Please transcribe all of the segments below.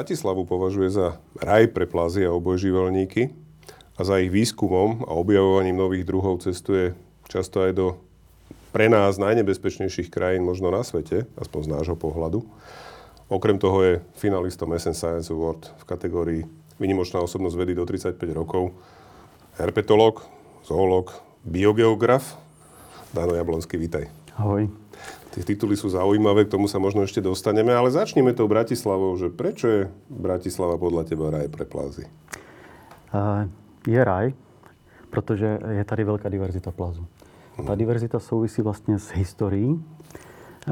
Bratislavu považuje za raj pre plazy a obojživelníky a za ich výskumom a objavovaním nových druhov cestuje často aj do pre nás najnebezpečnejších krajín možno na svete, aspoň z nášho pohľadu. Okrem toho je finalistom SN Science Award v kategórii Vynimočná osobnosť vedy do 35 rokov, herpetolog, zoolog, biogeograf. Dano Jablonský, vítaj. Ahoj. Tie tituly sú zaujímavé, k tomu sa možno ešte dostaneme, ale začneme tou Bratislavou, že prečo je Bratislava podľa teba raj pre plazy? Uh, je raj, protože je tady velká diverzita plazu. Ta diverzita souvisí vlastně s historií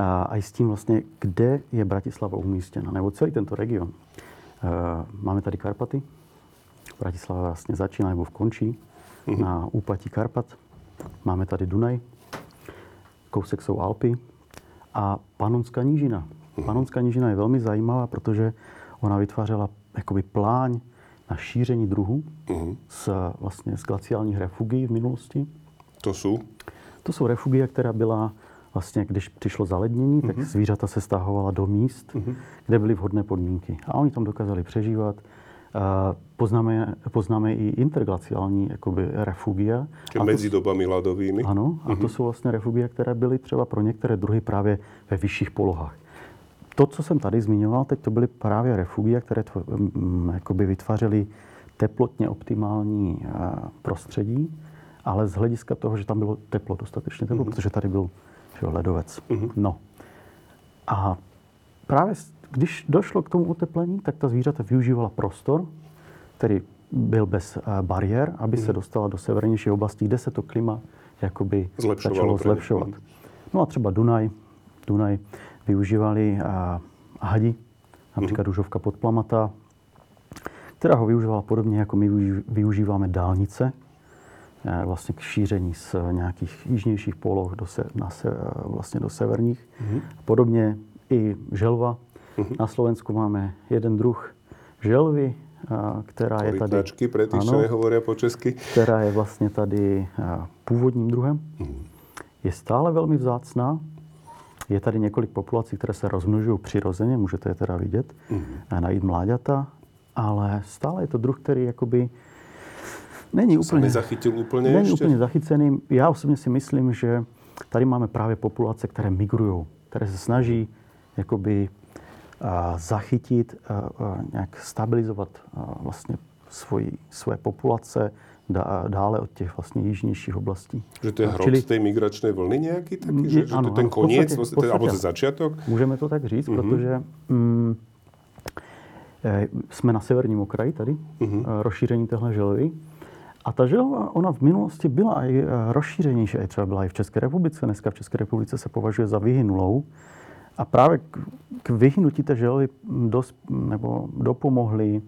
a aj s tím vlastně, kde je Bratislava umístěna, nebo celý tento region. Uh, máme tady Karpaty, Bratislava vlastně začíná nebo končí hmm. na úpatí Karpat. Máme tady Dunaj, kousek jsou Alpy, a Panonská nížina. Mhm. Panonská nížina je velmi zajímavá, protože ona vytvářela jakoby pláň na šíření druhů uh-huh. z, vlastně z glaciálních refugií v minulosti. To jsou? To jsou refugie, která byla vlastně, když přišlo zalednění, uh-huh. tak mhm. zvířata se stahovala do míst, uh-huh. kde byly vhodné podmínky. A oni tam dokázali přežívat. Poznáme, poznáme i interglaciální jakoby, refugia. Čiže mezi dobami ladovými. Ano, a to uh-huh. jsou vlastně refugia, které byly třeba pro některé druhy právě ve vyšších polohách. To, co jsem tady zmiňoval, teď to byly právě refugia, které tvo, jakoby vytvářely teplotně optimální prostředí, ale z hlediska toho, že tam bylo teplo, dostatečně teplo, uh-huh. protože tady byl že, ledovec. Uh-huh. No. A právě když došlo k tomu oteplení, tak ta zvířata využívala prostor, který byl bez eh, bariér, aby hmm. se dostala do severnější oblasti, kde se to klima jakoby Zlepšovalo začalo zlepšovat. No a třeba Dunaj, Dunaj využívali a, eh, hadi, například hmm. Ružovka podplamata, která ho využívala podobně, jako my využíváme dálnice, eh, vlastně k šíření z nějakých jižnějších poloh do, se, na se, vlastně do severních. Hmm. Podobně i želva. Na Slovensku máme jeden druh želvy, která je tady... pre tých, ano, čo nehovoria po česky. Která je vlastně tady původním druhem. Uh-huh. Je stále velmi vzácná. Je tady několik populací, které se rozmnožují přirozeně, můžete je teda vidět, uh-huh. najít mláďata, ale stále je to druh, který jakoby není úplně, nezachytil úplně není ještě? úplně zachycený. Já osobně si myslím, že tady máme právě populace, které migrují, které se snaží jakoby zachytit, nějak stabilizovat vlastně svoji, své populace dále od těch vlastně jižnějších oblastí. Že to je hrot Čili, té migračné vlny nějaký taky? Že, ano, že to ten koniec, podstatě, podstatě, alebo začátek? Můžeme to tak říct, mm-hmm. protože mm, e, jsme na severním okraji tady, mm-hmm. rozšíření téhle želvy. A ta želva, ona v minulosti byla i e, rozšířenější, třeba byla i v České republice. Dneska v České republice se považuje za vyhynulou. A právě k, k vyhnutí té želvy dos, nebo dopomohly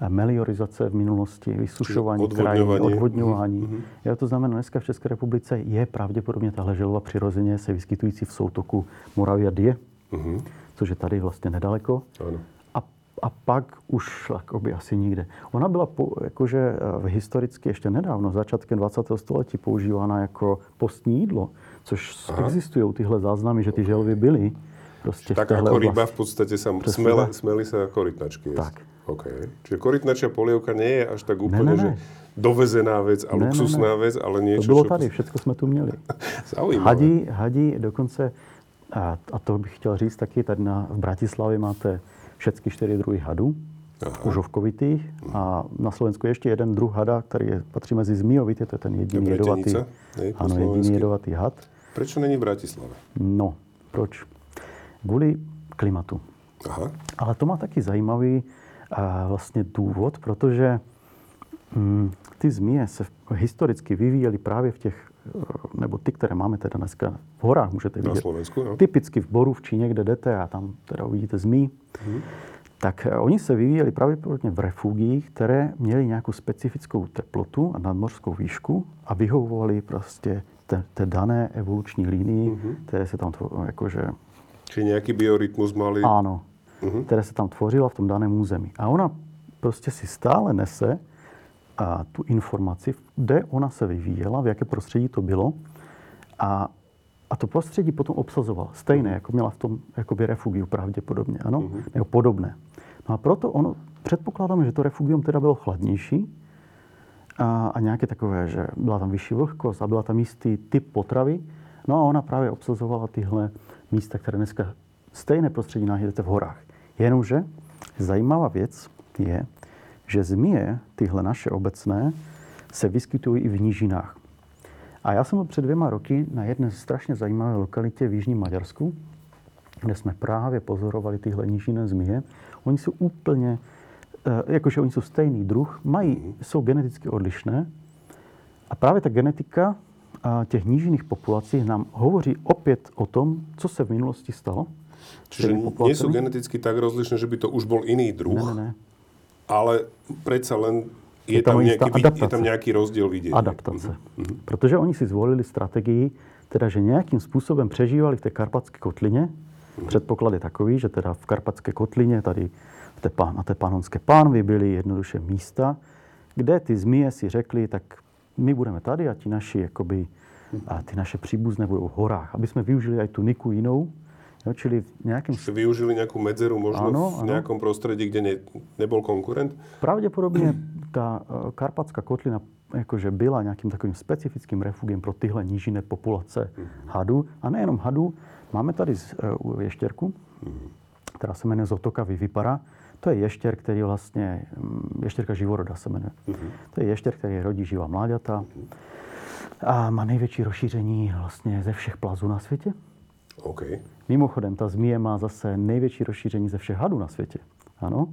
eh, meliorizace v minulosti, vysušování krajiny, odvodňování. Mm-hmm. Já to znamená, dneska v České republice je pravděpodobně tahle želva přirozeně se vyskytující v soutoku Moravia Die, mm-hmm. což je tady vlastně nedaleko. Ano. A, a pak už jakoby asi nikde. Ona byla po, jakože eh, v historicky ještě nedávno, začátkem 20. století, používána jako postní jídlo, což Aha. existují tyhle záznamy, že ty želvy byly Prostě tak ako oblasti. ryba v podstate sa smele, smeli sa ako rytnačky jesť. Tak. Okay. Čiže korytnačia polievka nie je až tak úplne, ne, ne, ne. že dovezená vec a ne, luxusná ne, ne. vec, ale niečo... To bylo tady, všetko jsme tu měli. hadí, hadí dokonce, a, a to bych chtěl říct taky, tady na, v Bratislavě máte všechny čtyři druhy hadů, Aha. užovkovitých. A na Slovensku je ještě jeden druh hada, který je, patří mezi zmijovitý, to je ten jediný jedovatý, ano, jediný jedovatý had. Proč není v Bratislave? No, proč? kvůli klimatu. Aha. Ale to má taky zajímavý a, vlastně důvod, protože hm, ty zmije se historicky vyvíjely právě v těch, nebo ty, které máme teda dneska v horách, můžete vidět. Na Slovensku, no. Typicky v Boru v Číně, kde jdete a tam teda uvidíte zmí. Hmm. Tak e, oni se vyvíjeli pravděpodobně v refugiích, které měly nějakou specifickou teplotu a nadmořskou výšku a vyhovovali prostě té, té dané evoluční linii, mm-hmm. které se tam jakože Či nějaký biorytmus mali? Ano, uh-huh. které se tam tvořila v tom daném území. A ona prostě si stále nese a, tu informaci, kde ona se vyvíjela, v jaké prostředí to bylo. A, a to prostředí potom obsazovala. Stejné, jako měla v tom jakoby refugiu pravděpodobně, ano? Uh-huh. Nebo podobné. No a proto ono, předpokládáme, že to refugium teda bylo chladnější a, a nějaké takové, že byla tam vyšší vlhkost a byla tam jistý typ potravy. No a ona právě obsazovala tyhle místa, které dneska stejné prostředí najdete v horách. Jenomže zajímavá věc je, že zmije, tyhle naše obecné, se vyskytují i v nížinách. A já jsem byl před dvěma roky na jedné strašně zajímavé lokalitě v Jižním Maďarsku, kde jsme právě pozorovali tyhle nížinné zmije. Oni jsou úplně, jakože oni jsou stejný druh, mají, jsou geneticky odlišné. A právě ta genetika a těch nížinných populací nám hovoří opět o tom, co se v minulosti stalo. Čiže nie sú geneticky tak rozlišné, že by to už bol iný druh, Ne, ne, ne. ale predsa len je, Je tam nejaký, vid- je tam rozdiel vidieť. Adaptace. Protože oni si zvolili strategii, teda, že nějakým způsobem přežívali v té karpatské kotlině. Předpoklad je takový, že teda v karpatské kotlině, tady na té panonské pánvi byly jednoduše místa, kde ty zmije si řekli, tak my budeme tady a ti naši, jakoby, a ty naše příbuzné budou v horách. Aby jsme využili aj tu niku jinou, jo, čili v nějakém Že využili nejakú medzeru možno Áno, v áno. nejakom prostredí, kde ne, nebol konkurent. Pravděpodobně ta eh, karpatská kotlina jakože byla nějakým takovým specifickým refugiem pro tyhle nížinné populace hadů. A nejenom hadů, máme tady z- eh, ještěrku, která se jmenuje Zotoka vivipara. To je ještěr, který vlastně, mm, ještěrka živoroda se jmenuje. To je ještěr, který rodí živá mláďata a má největší rozšíření vlastně ze všech plazů na světě. OK. Mimochodem, ta zmije má zase největší rozšíření ze všech hadů na světě. Ano.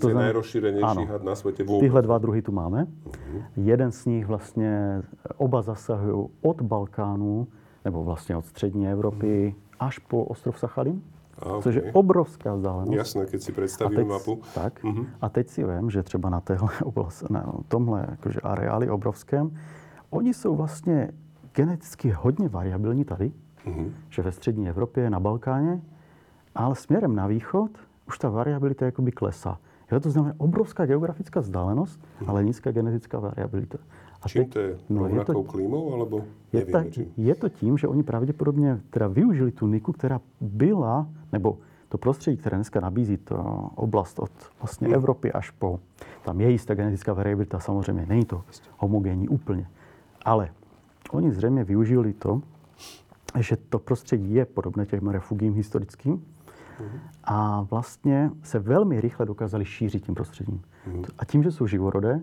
To je najrozšírenejší áno. had na svete vôbec. Tyhle dva druhy tu máme. Jeden z nich vlastně, oba zasahují od Balkánu, nebo vlastně od střední Evropy, až po ostrov Sachalin, A, což je obrovská vzdálenost. Jasné, keď si A predstavíme teď, mapu. tak, Mhm. a teď si vím, že třeba na téhle oblast, na tomhle jakože areáli obrovském, oni jsou vlastně geneticky hodně variabilní tady, Mhm. že ve střední Evropě, na Balkáně, ale směrem na východ už ta variabilita jakoby klesá. Jo, to znamená obrovská geografická vzdálenost, ale nízká genetická variabilita. A Čím teď- to je? no, je to- klímou, alebo je, čím? je to tím, že oni pravděpodobně teda využili tu niku, která byla, nebo to prostředí, které dneska nabízí, to oblast od vlastně Hmm. Evropy až po, tam je jistá genetická variabilita, samozřejmě není to homogénní úplně. Ale oni zřejmě využili to, že to prostředí je podobné těm refugím historickým a vlastně se velmi rychle dokázali šířit tím prostředím. A tím, že jsou živorodé,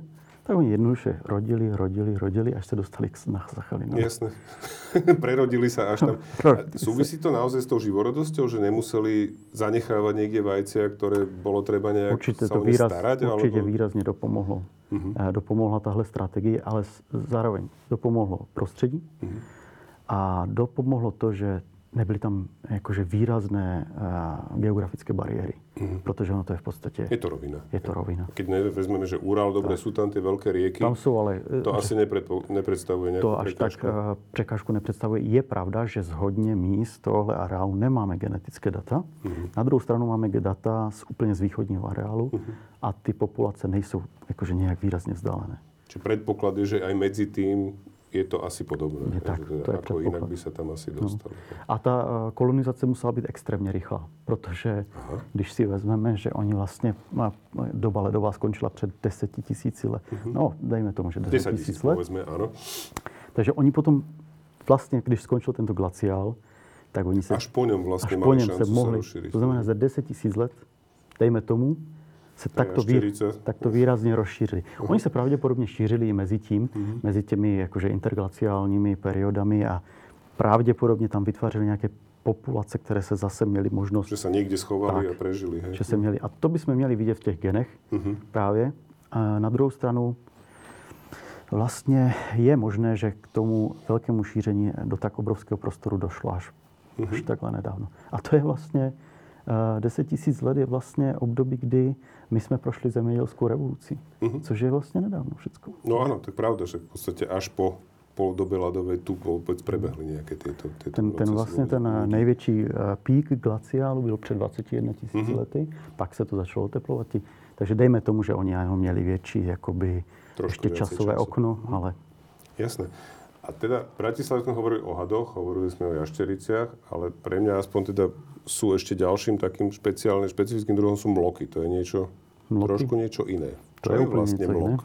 tak oni jednoduše rodili, rodili, rodili, až se dostali k na Sachalinu. Jasné. Prerodili sa až tam. Súvisí to naozaj s tou živorodosťou, že nemuseli zanechávať niekde vajcia, ktoré bolo treba nejak Určitě sa to výraz, starať? určitě alebo... výrazně dopomohlo. Mm-hmm. Dopomohla tahle strategie, ale zároveň dopomohlo prostředí Mhm. a dopomohlo to, že nebyly tam jakože výrazné uh, geografické bariéry, protože ono to je v podstatě, Je to rovina. je to rovina. Keď vezmeme, že Ural, dobre, sú tam tie veľké rieky, Tam jsou ale, eh, to asi nepredpo, nepredstavuje nejakú to až tak prekážku. eh, překážku nepředstavuje. Je pravda, že z hodně míst tohle areálu nemáme genetické data. Na druhou stranu máme data z úplně z východního areálu a ty populace nejsou jakože nějak výrazně vzdálené. Čiže predpoklad je, že aj medzi tým je to asi podobné. Je tak, Že teda to je ako inak predpoklad. by sa tam asi dostali. A ta eh, kolonizace musela být extrémně rychlá, protože Aha. když si vezmeme, že oni vlastně, a doba ledová skončila před deseti tisíci let, no dejme tomu, že 10 deset tisíc, tisíc let, povedzme, áno. takže oni potom vlastně, když skončil tento glaciál, tak oni se Až po ňom vlastne až po něm se mohli, rozšíriť. to znamená za 10 tisíc let, dejme tomu, se takto, až vý, 40. takto výrazně rozšířili. Oni se pravděpodobně šířili i mezi tím, Mhm. mezi těmi jakože interglaciálními periodami a pravděpodobně tam vytvářely nějaké populace, které se zase měly možnost, Že sa niekde schovali Tak. a prežili. Hej. že se měli, a to bychom měli vidět v těch genech Mhm. právě. A na druhou stranu vlastně je možné, že k tomu velkému šíření do tak obrovského prostoru došlo až, Mhm. až takhle nedávno. A to je vlastně, eh, 10 tisíc let je vlastně období, kdy my jsme prošli zemědělskou revolucí, Mhm. což je vlastně nedávno všechno. No áno, to je pravda, že v podstate až po pol dobe ľadovej tu vôbec prebehli nejaké tieto, tieto Ten, ten procesy vlastně ten největší eh, pík glaciálu byl před 21 tisíci Mhm. lety, pak se to začalo oteplovat. Takže dejme tomu, že oni jenom měli větší jakoby, Trošku ještě časové času. okno, ale Jasné. A teda v Bratislave sme hovorili o hadoch, hovorili sme o jaštericiach, ale pre mňa aspoň teda sú ešte ďalším takým špeciálnym, špecifickým druhom sú mloky. To je niečo, Mloky? trošku niečo iné. To Čo je je úplně vlastne něco mlok?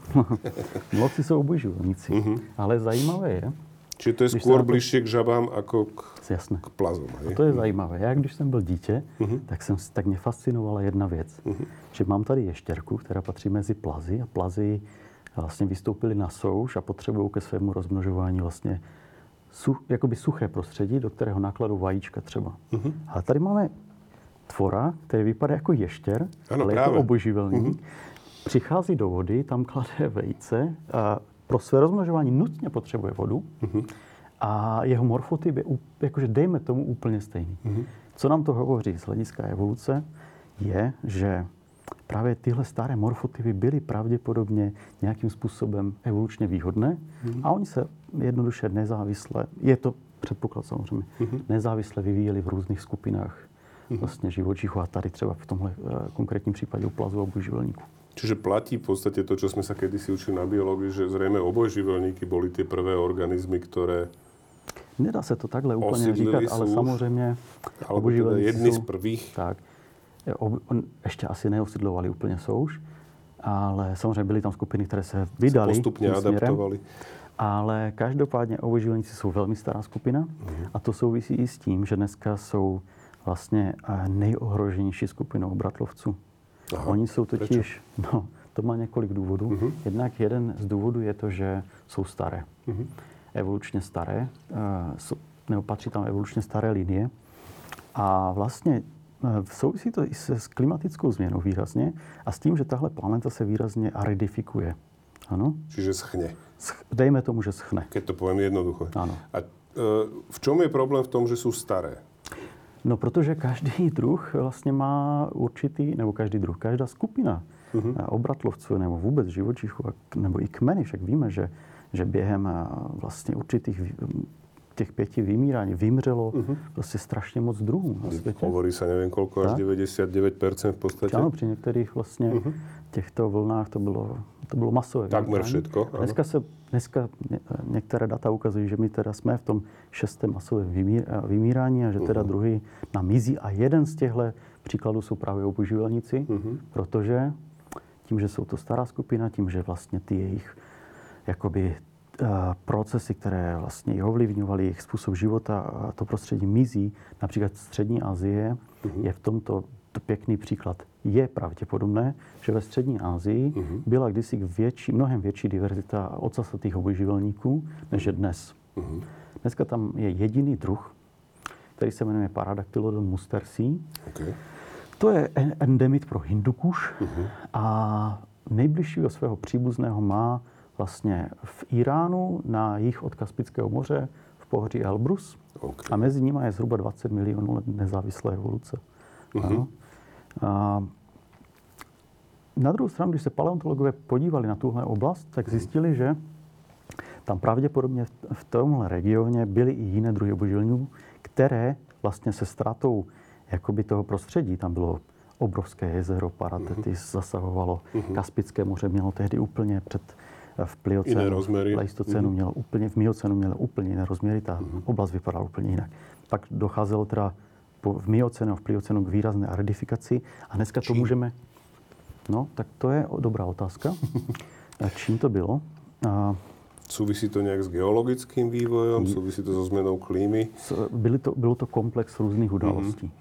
Mloci jsou obojživelníci. Ale zajímavé je, Čiže to je Když skôr to- bližšie k žabám ako k, jasné, k plazom. Hej? to je zajímavé. Já, když jsem byl dítě, tak, jsem, tak mě fascinovala jedna věc. Že mám tady ještěrku, která patří mezi plazy a plazy vlastně vystoupily na souš a potřebují ke svému rozmnožování vlastně su, jakoby suché prostředí, do kterého nakladou vajíčka třeba. Ale tady máme tvora, který vypadá jako ještěr, Ano, ale je právě. to obojživelník. Přichází do vody, tam klade vejce a pro své rozmnožování nutně potřebuje vodu a jeho morfotyp je, jakože dejme tomu úplně stejný. Co nám to hovoří z hlediska evoluce, je, že právě tyhle staré morfotypy byly pravděpodobně nějakým způsobem evolučně výhodné a oni se jednoduše nezávisle, je to předpoklad samozřejmě, nezávisle vyvíjeli v různých skupinách vlastně živočichů a tady třeba v tomhle eh, konkrétním případě u plazu obojživelníků. Čiže platí v podstate to, čo sme sa kedysi učili na biológii, že zrejme obojživelníky boli tie prvé organizmy, ktoré, Nedá se to takhle úplně říkat, ale samozřejmě alebo teda jedni z prvých, Tak. On, ještě asi neosidlovali úplně souš, ale samozřejmě byly tam skupiny, které se vydali tím směrem. adaptovali. Ale každopádně obojživelníci jsou velmi stará skupina Mhm. a to souvisí i s tím, že dneska jsou vlastně eh, nejohroženější skupinou bratlovců. Aha, Oni jsou prečo? totiž, no, to má několik důvodů. Mhm. Jednak jeden z důvodů je to, že jsou staré. Mhm. Evolučně staré, eh, nebo patří tam evolučně staré linie. A vlastně eh, souvisí to i se s klimatickou změnou výrazně a s tím, že tahle planeta se výrazně aridifikuje. Ano? Čiže schne, Sch- dejme tomu, že schne. keď to poviem jednoducho. Áno. A e, v čom je problém v tom, že sú staré? No, protože každý druh vlastně má určitý, nebo každý druh, každá skupina uh-huh. obratlovců nebo vůbec živočichů, nebo i kmeny, však víme, že, že během eh, vlastně určitých těch pěti vymírání vymřelo uh-huh. prostě strašně moc druhů na světě. Hovorí sa neviem koľko, až Tak. 99% v podstate. Ano, při některých vlastně uh-huh. těchto vlnách to bylo, to bylo masové. Takmer všetko. Dneska, se, dneska ně- některé data ukazují, že my teda jsme v tom šestém masovém vymír, vymírání a že teda Mhm. druhý nám mizí. A jeden z těchto příkladů jsou právě obojživelníci, Mhm. protože tím, že jsou to stará skupina, tím, že vlastně ty jejich jakoby eh, procesy, které vlastně i ovlivňovaly jejich způsob života a to prostředí mizí, například Střední Asie, je v tomto to pěkný příklad. Je pravděpodobné, že ve Střední Asii byla kdysi větší, mnohem větší diverzita ocasatých obojživelníků, než je dnes. Dneska tam je jediný druh, který se jmenuje Paradactylodon mustersi. Okay. To je en- endemit pro Hindukuš a nejbližšího svého příbuzného má vlastně v Iránu na jih od Kaspického moře v pohoří Elbrus. OK. A mezi nimi je zhruba 20 milionů let nezávislé evoluce. Ano. A na druhou stranu, když se paleontologové podívali na tuhle oblast, tak zjistili, že tam pravděpodobně v- v tomhle regioně byly i jiné druhy obojživelníků, které vlastně se ztrátou jakoby toho prostředí, tam bylo obrovské jezero Paratetis, zasahovalo Kaspické moře, mělo tehdy úplně před v pliocenu, rozmery. pleistocenu mělo úplně, v miocenu mělo úplně jiné rozměry, ta oblast vypadala úplně jinak. Pak docházelo teda po, v miocenu a v pliocenu k výrazné aridifikaci a dneska to Čím? můžeme... No, tak to je dobrá otázka. A čím to bylo? A Súvisí to nejak s geologickým vývojom? Mm. Súvisí to so zmenou klímy? byly to, bylo to komplex různých událostí.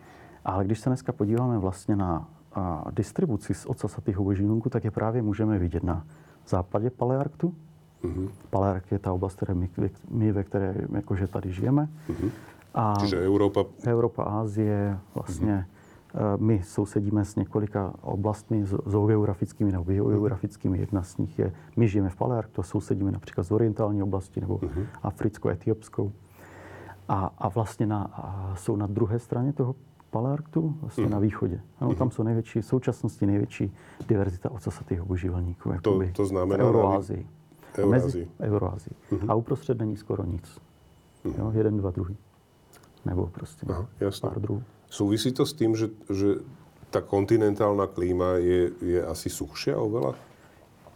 Ale když se dneska podíváme vlastně na a, distribuci z ocasatých obojživelníků, tak je právě můžeme vidět na západě Palearktu. Palearkt je ta oblast, které my, my, ve které jakože tady žijeme. A Čiže Európa... Evropa, Ázie, vlastně eh, my sousedíme s několika oblastmi z- zoogeografickými nebo biogeografickými. Jedna z nich je, my žijeme v Palearktu, sousedíme například z orientální oblasti nebo africko-etiopskou. A, a vlastně na, a jsou na druhé straně toho Palearktu, vlastně na východě. Ano, tam jsou největší, v současnosti největší diverzita ocasatých obojživelníků. jakoby to znamená Euroázii. Mezi Euroázii. A uprostřed není skoro nic. Jo, jeden, dva, druhý. Nebo prostě Aha, jasné. pár druhů. Súvisí to s tým, že, že tá kontinentálna klíma je, je asi suchšia oveľa?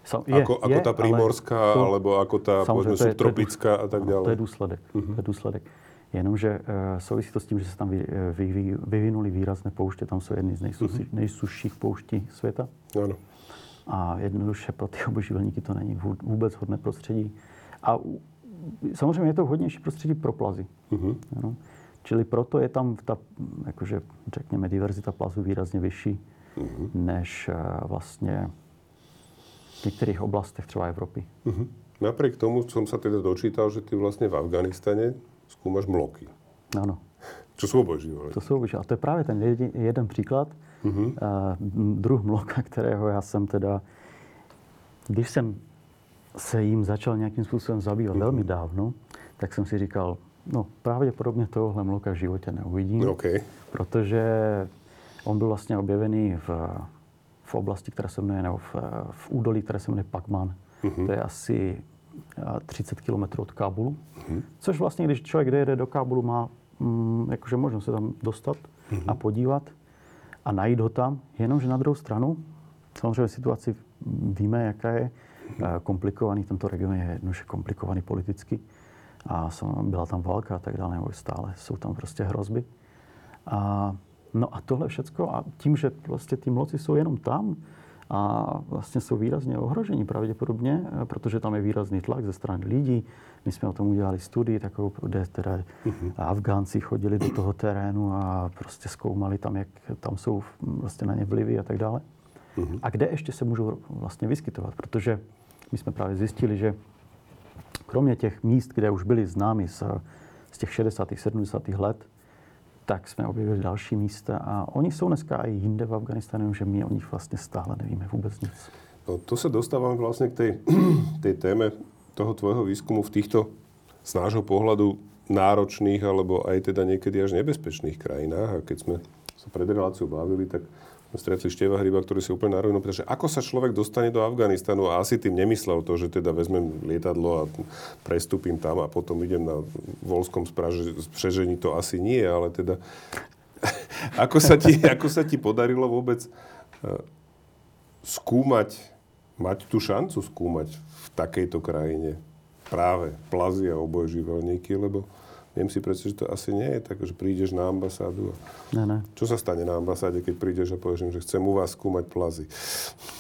Sam- ako, ako tá ale primorská, to- alebo ako tá Samozrejme, povedzme, to je- to je subtropická a tak No, ďalej. To je důsledek. To je důsledek. Jenomže uh, souvisí to s tím, že se tam eh, vy, vy, vyvinuli výrazné pouště. Tam jsou jedny z nejsuši, nejsušších pouští světa. Áno. A jednoduše pro ty obojživelníky to není vů- vůbec hodné prostředí. A samozřejmě je to vhodnější prostředí pro plazy. Mhm. Ano. Čili proto je tam ta, jakože, řekněme, diverzita plazů výrazně vyšší, Mhm. než eh, vlastně v některých oblastech třeba Evropy. Mhm. Napriek tomu som sa teda dočítal, že ty vlastne v Afganistane skúmaš mloky. Ano. Čo sú obojživelníky. To jsou obyčejné. A to je právě ten jeden, jeden příklad, Mhm. uh, druh mloka, kterého já jsem teda, když jsem se jim začal nějakým způsobem zabývat Mhm. velmi dávno, tak jsem si říkal, no pravděpodobně tohohle mloka v životě neuvidím, OK. protože on byl vlastně objevený v, v oblasti, která se jmenuje, nebo v, v údolí, které se jmenuje Pakman. Mhm. To je asi 30 km od Kábulu. Což vlastně, když člověk jde do Kábulu, má mm, jakože možnost se tam dostat a podívat a najít ho tam. Jenomže na druhou stranu, samozřejmě situaci víme, jaká je. Eh, Komplikovaný, tento region je jednoduše komplikovaný politicky. A byla tam válka a tak dále, nebo stále jsou tam prostě hrozby. A, no a tohle všecko, a tím, že vlastně ty mloci jsou jenom tam a vlastně jsou výrazně ohroženi pravděpodobně, eh, protože tam je výrazný tlak ze strany lidí. My jsme o tom udělali studii, takovou, kde teda Afgánci chodili do toho terénu a prostě zkoumali tam, jak tam jsou vlastně na ně vlivy a tak dále. A kde ještě se můžou vlastně vyskytovat, protože my jsme právě zjistili, že kromě těch míst, kde už byly známy z, z těch 60. 70. let, tak jsme objevili další místa a oni jsou dneska i jinde v Afganistánu, že my o nich vlastně stále nevíme vůbec nic. No, to sa dostávam vlastne k tej, tej téme toho tvojho výskumu v týchto z nášho pohľadu náročných alebo aj teda niekedy až nebezpečných krajinách. A keď sme sa pred bavili, tak stretli Števa Hryba, ktorý si úplne na rovinu pýta, že ako sa človek dostane do Afganistanu? A asi tým nemyslel to, že teda vezmem lietadlo a prestúpim tam a potom idem na Volskom spřežení, to asi nie, ale teda ako sa ti, ako sa ti podarilo vôbec eh, skúmať, mať tú šancu skúmať v takejto krajine? Práve plazy a obojživelníky, lebo viem si predstaviť, že to asi nie je tak, že prídeš na ambasádu a Ne, ne. čo sa stane na ambasáde, keď prídeš a povieš, že chcem u vás skúmať plazy?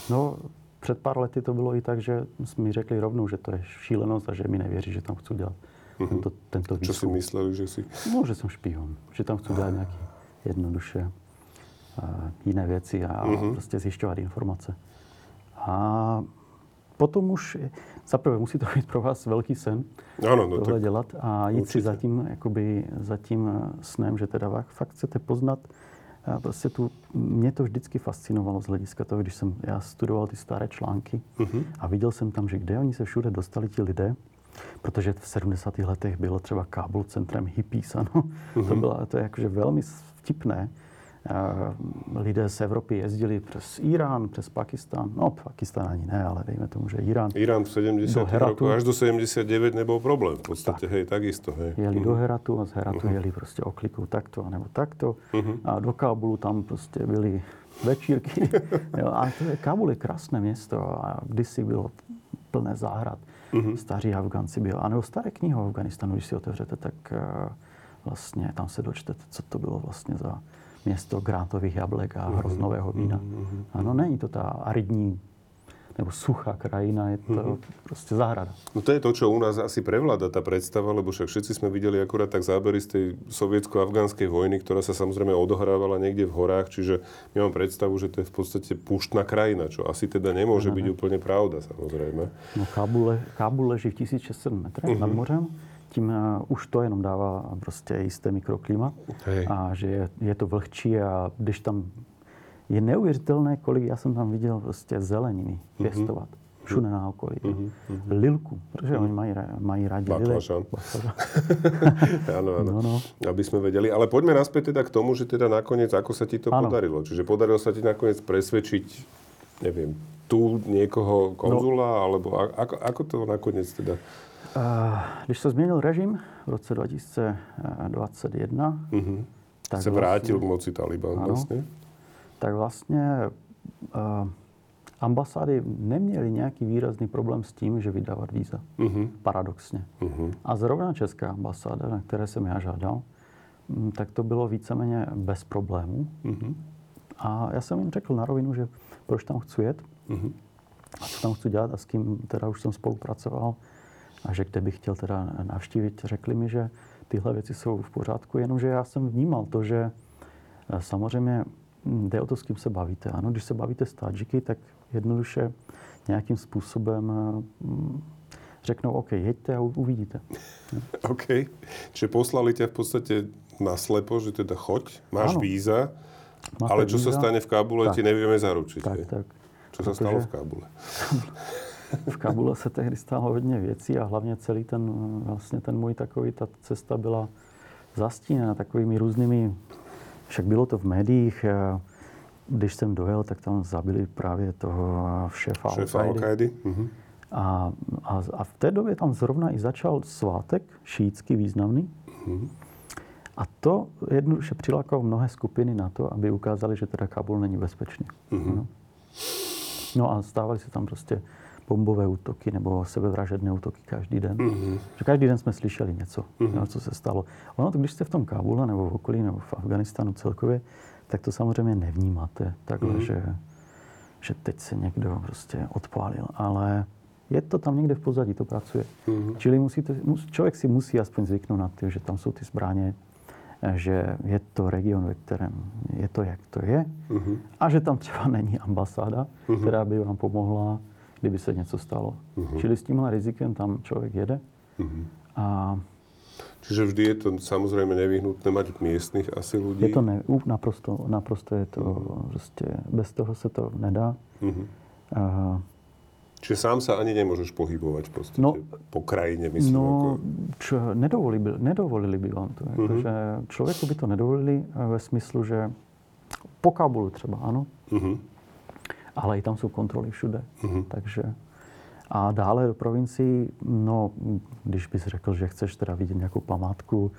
No, před pár lety to bylo i tak, že jsme mi řekli rovnou, že to je šílenost a že mi nevěří, že tam chci dělat tento, tento Čo si výzkum. mysleli, že si... No, že jsem špíhon, že tam chci dělat nějaké jednoduše uh, jiné věci a Mhm. prostě zjišťovat informace. A potom už, je- zaprvé musí to být pro vás velký sen Áno, no tohle tak dělat a jít si určitě. za tím, jakoby, za tím eh, snem, že teda fakt- fakt chcete poznat prostě tu, mě to vždycky fascinovalo z hlediska toho, když jsem já studoval ty staré články Mhm. a viděl jsem tam, že kde oni se všude dostali ti lidé, protože v 70. letech bylo třeba Kábul centrem hippies, ano. Mhm. To, bylo, to je jakože velmi vtipné. A Lidé z Evropy jezdili přes Irán, přes Pakistán. No, Pakistán ani ne, ale dejme tomu, že Irán. Irán v 70. Do Heratu. rokoch až do 79 nebol problém. V podstate, hej, takisto, hej. Jeli do Heratu a z Heratu jeli prostě oklikou takto nebo takto. A do Kábulu tam prostě byly večírky. jo, a to je, Kábul je krásné město a kdysi bylo plné záhrad. Staří Afganci byl. A nebo staré knihy o Afganistanu, když si otevřete, tak eh, vlastně tam se dočtete, co to bylo vlastně za město grátových jablek a hroznového vína. Ano, není to ta aridní nebo suchá krajina, je to prostě zahrada. No to je to, čo u nás asi prevláda tá predstava, lebo však všetci sme videli akurát tak zábery z tej sovietsko-afgánskej vojny, ktorá sa samozrejme odohrávala niekde v horách, čiže my mám predstavu, že to je v podstate púštna krajina, čo asi teda nemôže byť úplne pravda, samozrejme. No, Kábul, Kábul leží v 1600 metrech nad mořem, tím uh, už to jenom dává prostě jisté mikroklima Hej. a že je, je to vlhčí a když tam je neuvěřitelné, kolik já jsem tam viděl prostě zeleniny pěstovat. Všude na okolí. Lilku, protože oni mají, mají rádi. Baklažan. Áno, áno. No, no. Aby sme vedeli. Ale poďme naspäť teda k tomu, že teda nakoniec, ako sa ti to Áno. podarilo. Čiže podarilo sa ti nakoniec presvedčiť, neviem, tu niekoho konzula, alebo a- ako, ako to nakoniec teda... Když se změnil režim v roce 2021, Mhm. tak sa vrátil vlastně- k moci Taliban Áno. vlastne. tak vlastně uh, ambasády neměly nějaký výrazný problém s tím, že vydávat víza. Mhm. Paradoxně. Mhm. A zrovna Česká ambasáda, na které jsem já žádal, mm, tak to bylo víceméně bez problémů. Mhm. A já jsem jim řekl na rovinu, že proč tam chci jet Mhm. a co tam chci dělat a s kým teda už jsem spolupracoval a že kde bych chtěl teda navštívit. Řekli mi, že tyhle věci jsou v pořádku, jenomže já jsem vnímal to, že eh, samozřejmě mm, jde o to, s kým se bavíte. Ano, když se bavíte s Tadžiky, tak jednoduše nějakým způsobem eh, mm, řeknou, OK, jeďte a uvidíte. OK. Čiže poslali ťa v podstate na slepo, že teda choď, máš Áno. víza, Máte ale sa víza? stane v Kábule, Tak. ti nevieme zaručiť. Tak, tak. Sa Protože- stalo v Kábule? V Kabule se tehdy stalo hodně věcí a hlavně celý ten, vlastně ten můj takový, ta cesta byla zastíněna takovými různými, však bylo to v médiích, eh, když jsem dojel, tak tam zabili právě toho šéfa Šéfa Al-Kaidy. Al-Kaidy? Mhm. A, a, a v té době tam zrovna i začal svátek šítsky významný. Mhm. A to jednoduše přilákalo mnohé skupiny na to, aby ukázali, že teda Kabul není bezpečný. Mhm. No. no a stávaly se tam prostě bombové útoky nebo sebevražedné útoky každý den. Mhm. Že každý den jsme slyšeli něco, Mhm. jo, co se stalo. Ono, když jste v tom Kábule nebo v okolí nebo v Afganistanu celkově, tak to samozřejmě nevnímáte takhle, Mhm. že, že teď se někdo prostě odpálil. Ale je to tam někde v pozadí, to pracuje. Mhm. Čili musíte, mus, člověk si musí aspoň zvyknout na to, že tam jsou ty zbraně, že je to region, ve kterém je to, jak to je, Mhm. a že tam třeba není ambasáda, Mhm. která by vám pomohla, kdyby se něco stalo. Mhm. Čili s tímhle rizikem tam člověk jede. Mhm. A Čiže vždy je to samozrejme nevyhnutné mať miestnych asi ľudí. je to ne, naprosto, naprosto je to prostě, bez toho se to nedá. Mhm. A, Čiže sám sa ani nemôžeš pohybovať v podstate No, po krajine, myslím. no, ako... čo, nedovolili, by, nedovolili by vám to. Jako, Mhm. že člověku by to nedovolili eh, ve smyslu, že po Kabulu třeba, ano, Mhm. Ale i tam jsou kontroly všude. Mhm. Takže a dále do provincií, no, když bys řekl, že chceš teda vidět nějakou památku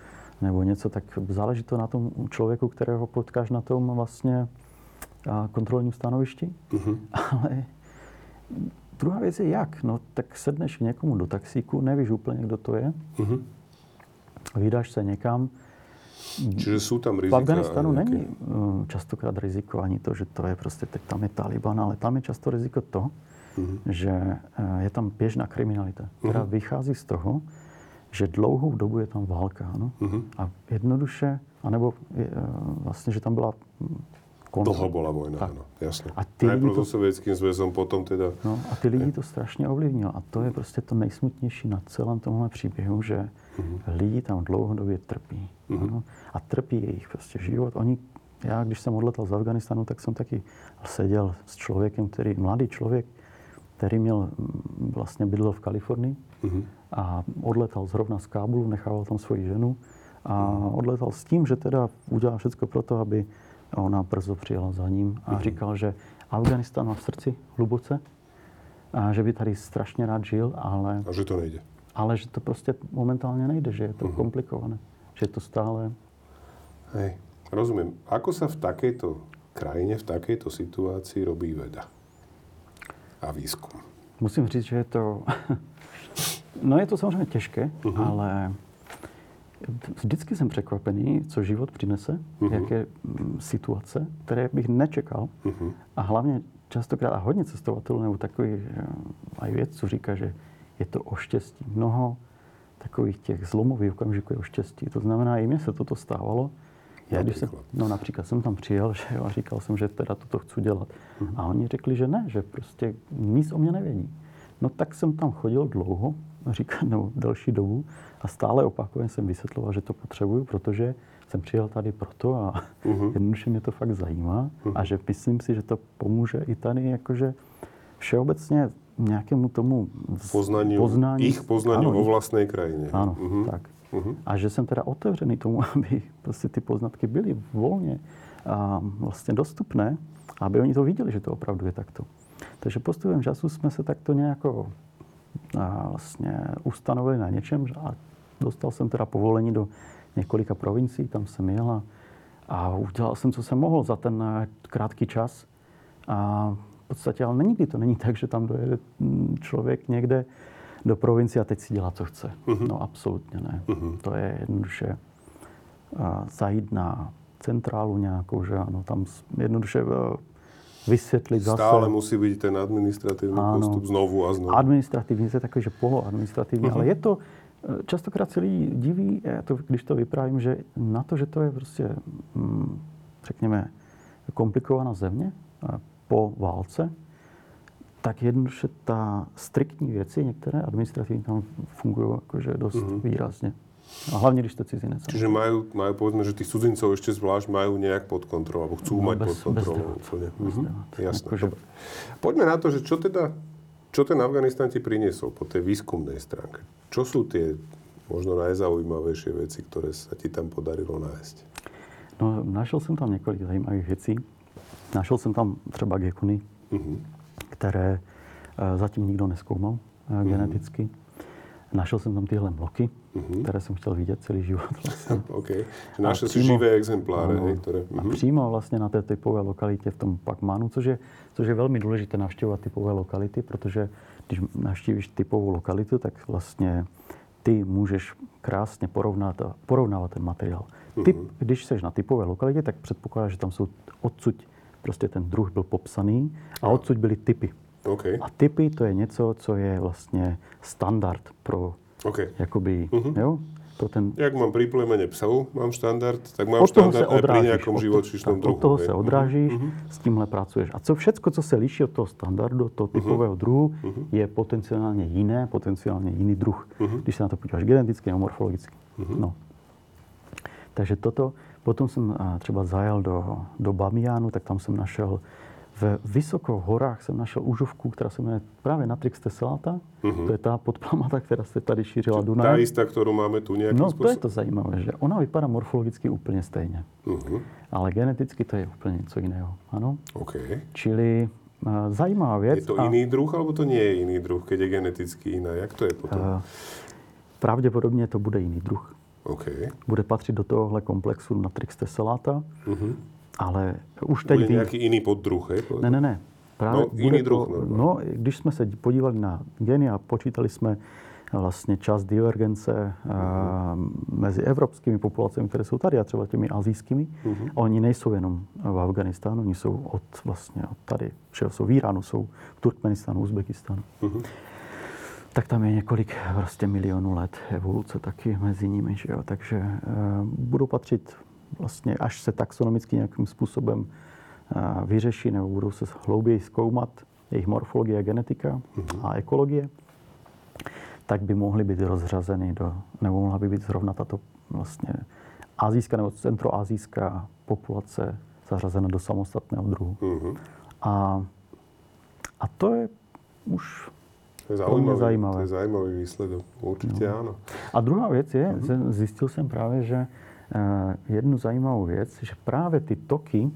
nebo něco, tak záleží to na tom člověku, kterého potkáš na tom vlastně kontrolním stanovišti. Mhm. Ale druhá věc je jak. No, tak sedneš k někomu do taxíku, nevíš úplně, kdo to je, Mhm. vydáš se někam. Čiže sú tam V rizika. Afganistanu nejaké? není mm, častokrát riziko ani to, že to je prostě, teď tam je Taliban, ale tam je často riziko to, Mhm. že eh, je tam běžná kriminalita, která Mhm. vychází z toho, že dlouhou dobu je tam válka. Ano? Mhm. A jednoduše, anebo je, eh, vlastně, že tam byla konflikt. Dlho bola vojna, Tak. áno, jasné. A ty Najprv lidi so to- Sovietským zväzom, potom teda... No, a ty lidi to strašně ovlivnilo. A to je prostě to nejsmutnější na celém tomhle příběhu, že Mhm. lidi tam dlouhodobě trpí. Mhm. Ano? A trpí jejich prostě život. Oni, já, když jsem odletal z Afganistanu, tak jsem taky seděl s člověkem, který, mladý člověk, který měl, mm, vlastně bydlel v Kalifornii Mhm. a odletal zrovna z Kábulu, nechával tam svoji ženu a odletal s tím, že teda udělal všechno pro to, aby ona brzo přijela za ním a říkal, že Afganistán má v srdci hluboce a že by tady strašně rád žil, ale, A že to nejde. Ale že to prostě momentálně nejde, že je to Mhm. komplikované, že je to stále... Hej, rozumiem. Ako sa v takejto krajine, v takejto situácii robí veda a výskum? Musím říct, že je to... no je to samozřejmě těžké, Mhm. ale vždycky jsem překvapený, co život přinese, Mhm. jaké mm, situace, které bych nečekal. Mhm. A hlavně častokrát, a hodně cestovatelů nebo takových eh, aj vědců říká, že je to o štěstí. Mnoho takových těch zlomových okamžiků je o štěstí. To znamená, i mně se toto stávalo. Já, když jsem, Například? no například jsem tam přijel že jo, a říkal jsem, že teda toto chci dělat. Mhm. A oni řekli, že ne, že prostě nic o mě nevědí. No tak jsem tam chodil dlouho, říkal, no delší dobu a stále opakovaně jsem vysvětloval, že to potřebuju, protože jsem přijel tady proto a Mhm. jednoduše mě to fakt zajímá a že myslím si, že to pomůže i tady jakože všeobecně nějakému tomu z- Poznaniu, poznání. ich poznaniu Ano, vo ich- vlastnej krajine. Ano, Mhm. tak. Mhm. A že jsem teda otevřený tomu, aby prostě ty poznatky byly volně a vlastně dostupné, aby oni to viděli, že to opravdu je takto. Takže postupem času jsme se takto nějako a vlastně ustanovili na něčem a dostal jsem teda povolení do několika provincií, tam jsem jel a, a udělal jsem, co jsem mohl za ten eh, krátký čas. A podstatě, ale nikdy to není tak, že tam dojede mm, člověk někde do provincie a teď si dělá, co chce. Uh-huh. No absolutně ne. Uh-huh. To je jednoduše zajít na centrálu nějakou, že ano, tam jednoduše uh, vysvětlit zase. Stále musí být ten administrativní ano, postup znovu a znovu. Administrativní, to je takový, že poloadministrativní, uh-huh. ale je to, častokrát se lidi diví, já to, když to vyprávím, že na to, že to je prostě, mm, řekněme, komplikovaná země po válce, tak jednoduše ta striktní věci, některé administrativní tam fungují jakože dost mm-hmm. výrazně. A hlavně, když to cizinec. Čiže majú, majú povedzme, že tých cudzincov ešte zvlášť majú nejak pod kontrolou, alebo chcú no, mať bez, pod kontrolou. Bez úplne. Bez mm-hmm. Jasné. Akože... Poďme na to, že čo teda, čo ten Afganistan ti priniesol po tej výskumnej stránke? Čo sú tie možno najzaujímavejšie veci, ktoré sa ti tam podarilo nájsť? No, našel jsem tam několik zajímavých věcí. Našel jsem tam třeba gekuny, mm-hmm. které eh, zatím nikdo neskoumal mm-hmm. geneticky. Našel jsem tam tyhle mloky, mm-hmm. které jsem chtěl vidět celý život. Vlastně. okay. Našel si živé exempláře. Ano, které... mm-hmm. A mhm. přímo vlastně na té typové lokalitě v tom Pakmánu, což je, což je velmi důležité navštěvovat typové lokality, protože když navštívíš typovou lokalitu, tak vlastně ty můžeš krásně porovnat, porovnávat ten materiál. Typ, mm-hmm. když jsi na typové lokalitě, tak předpokládáš, že tam jsou odsud prostě ten druh byl popsaný a odsud byly typy. Okay. A typy to je něco, co je vlastně standard pro okay. jakoby, mm-hmm. jo? To ten... Jak mám pri plemene psov, mám štandard, tak mám štandard aj pri nejakom živočíšnom druhu. Od toho se odrážíš, mm-hmm. s tímhle pracuješ. A co všetko, co se liší od toho standardu, od toho mhm. typového mm-hmm. druhu, mm-hmm. je potenciálně jiné, potenciálně jiný druh, mm-hmm. když se na to podíváš geneticky nebo morfologicky. Mm-hmm. No. Takže toto, potom jsem třeba zajel do, do Bamiánu, tak tam jsem našel v Vysoko horách jsem našel úžovku, která se jmenuje právě Natrix tesselata. Uh-huh. To je ta podplamata, která se tady šířila Dunaj. Ta jistá, kterou máme tu nějakým No, způsob... to je to zajímavé, že ona vypadá morfologicky úplně stejně. Uh-huh. Ale geneticky to je úplně něco jiného. Ano? Okay. Čili uh, zajímavá věc. Je to a... jiný druh, alebo to nie je jiný druh, keď je geneticky jiná? Jak to je potom? Uh, pravděpodobně to bude jiný druh. Okay. Bude patřit do tohohle komplexu Natrix tesselata. Uh-huh. Ale už teď... Bude nějaký jiný poddruh, je? Ne, ne, ne. Právě no, jiný druh. To, no, když jsme se podívali na geny a počítali jsme vlastně čas divergence uh-huh. uh, mezi evropskými populacemi, které jsou tady, a třeba těmi azijskými. Uh-huh. Oni nejsou jenom v Afganistánu, oni jsou od, vlastně od tady, že jsou v Iránu, jsou v Turkmenistánu, Uzbekistánu. Uh-huh. Tak tam je několik prostě milionů let evoluce taky mezi nimi, že jo? takže uh, budou patřit vlastně, až se taxonomicky nějakým způsobem vyřeší nebo budou se hlouběji zkoumat jejich morfologie, genetika mm-hmm. a ekologie, tak by mohly být rozřazeny do, nebo mohla by být zrovna tato vlastně azijská nebo centroazijská populace zařazena do samostatného druhu. Mm-hmm. A, a to je už to je zaujímavý, zajímavé. To je zajímavý výsledok. Určitě no. ano. A druhá věc je, mm-hmm. zjistil jsem právě, že Eh, jednu zajímavou věc, že právě ty toky,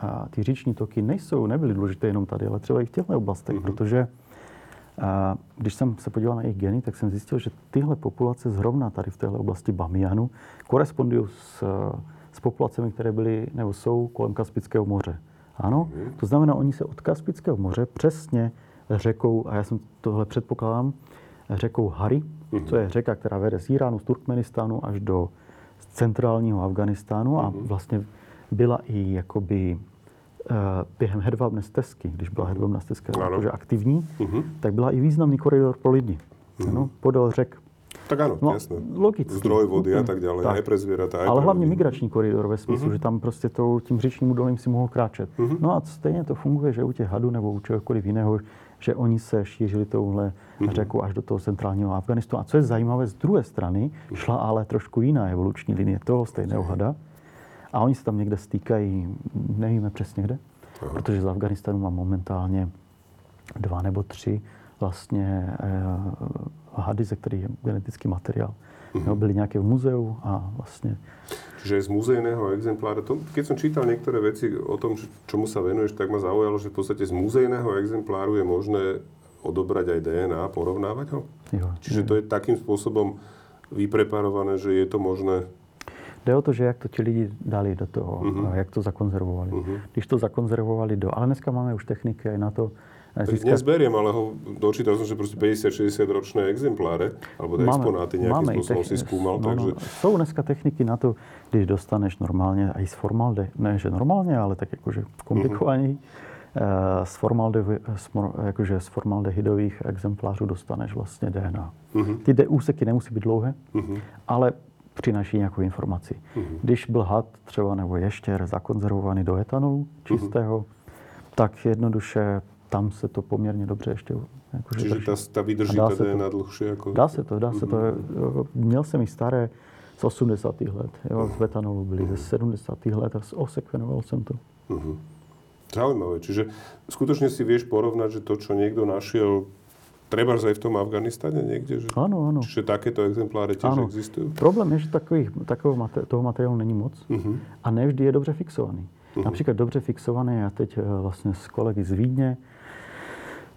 a ty říční toky nejsou, nebyly důležité jenom tady, ale třeba i v těchto oblastech, mm-hmm. protože a eh, když jsem se podíval na jejich geny, tak jsem zjistil, že tyhle populace zrovna tady v téhle oblasti Bamianu korespondují s, s populacemi, které byly nebo jsou kolem Kaspického moře. Ano, mm-hmm. to znamená, oni se od Kaspického moře přesně řekou, a já jsem tohle předpokládám, řekou Hari, mm-hmm. to je řeka, která vede z Iránu, z Turkmenistánu až do centrálního Afganistánu a mhm. vlastně byla i jakoby uh, během hedvábné stezky, když byla mhm. hedvábná stezka jakože aktivní, uh-huh. tak byla i významný koridor pro lidi. Uh-huh. Ano, podél řek. Tak ano, no, jasné. Logicky. Zdroj vody a tak dále, tak. aj pre zvěrata, aj Ale hlavně lidi. migrační koridor ve smyslu, uh-huh. že tam prostě to, tím řečním údolím si mohl kráčet. Uh-huh. No a stejně to funguje, že u těch hadů nebo u čehokoliv jiného, že oni se šířili touhle mm-hmm. řeku až do toho centrálního Afganistánu. A co je zajímavé, z druhé strany šla ale trošku jiná evoluční linie toho stejného hada. A oni se tam někde stýkají, nevíme přesně kde, Aha. protože z Afganistánu mám momentálně dva nebo tři vlastně eh, hady, ze kterých je genetický materiál. Mm-hmm. byli nějaké v muzeu a vlastně Čiže z muzejného exemplára, to, keď som čítal niektoré veci o tom, čomu sa venuješ, tak ma zaujalo, že v podstate z muzejného exempláru je možné odobrať aj DNA, porovnávať ho? Jo, Čiže to je takým spôsobom vypreparované, že je to možné Jde o to, že jak to ti lidi dali do toho, uh-huh. jak to zakonzervovali. Uh-huh. Když to zakonzervovali do... Ale dneska máme už techniky na to, získať... Dnes beriem, ale ho dočítal som, že proste 50-60 ročné exempláre, alebo máme, exponáty nejakým spôsobom si skúmal. No, takže... no, sú dneska techniky na to, když dostaneš normálne aj z formalde, ne že normálne, ale tak akože komplikovaní, uh-huh. z, formalde, akože z formaldehydových exemplářů dostaneš vlastně DNA. Uh-huh. Ty úseky nemusí být dlouhé, uh-huh. ale přináší nějakou informaci. Uh-huh. Když byl had třeba nebo ještěr zakonzervovaný do etanolu čistého, uh-huh. tak jednoduše tam se to poměrně dobře ještě jakože Čiže ta, ta vydrží ta DNA dlhšie? Jako... Dá se to, dá se to. Mhm. Měl jsem i staré z 80. let, jo, z etanolu byly ze 70. let a osekvenoval jsem to. Uh-huh. Zaujímavé. Čiže skutočne si vieš porovnať, že to, čo niekto našiel Treba aj v tom Afganistane niekde? Že... Áno, áno. Čiže takéto exempláre tiež áno. existujú? Problém je, že takových, takového mater- toho materiálu není moc uh-huh. a nevždy je dobře fixovaný. Uh-huh. Například dobře fixovaný, já teď eh, vlastně s kolegy z Vídně,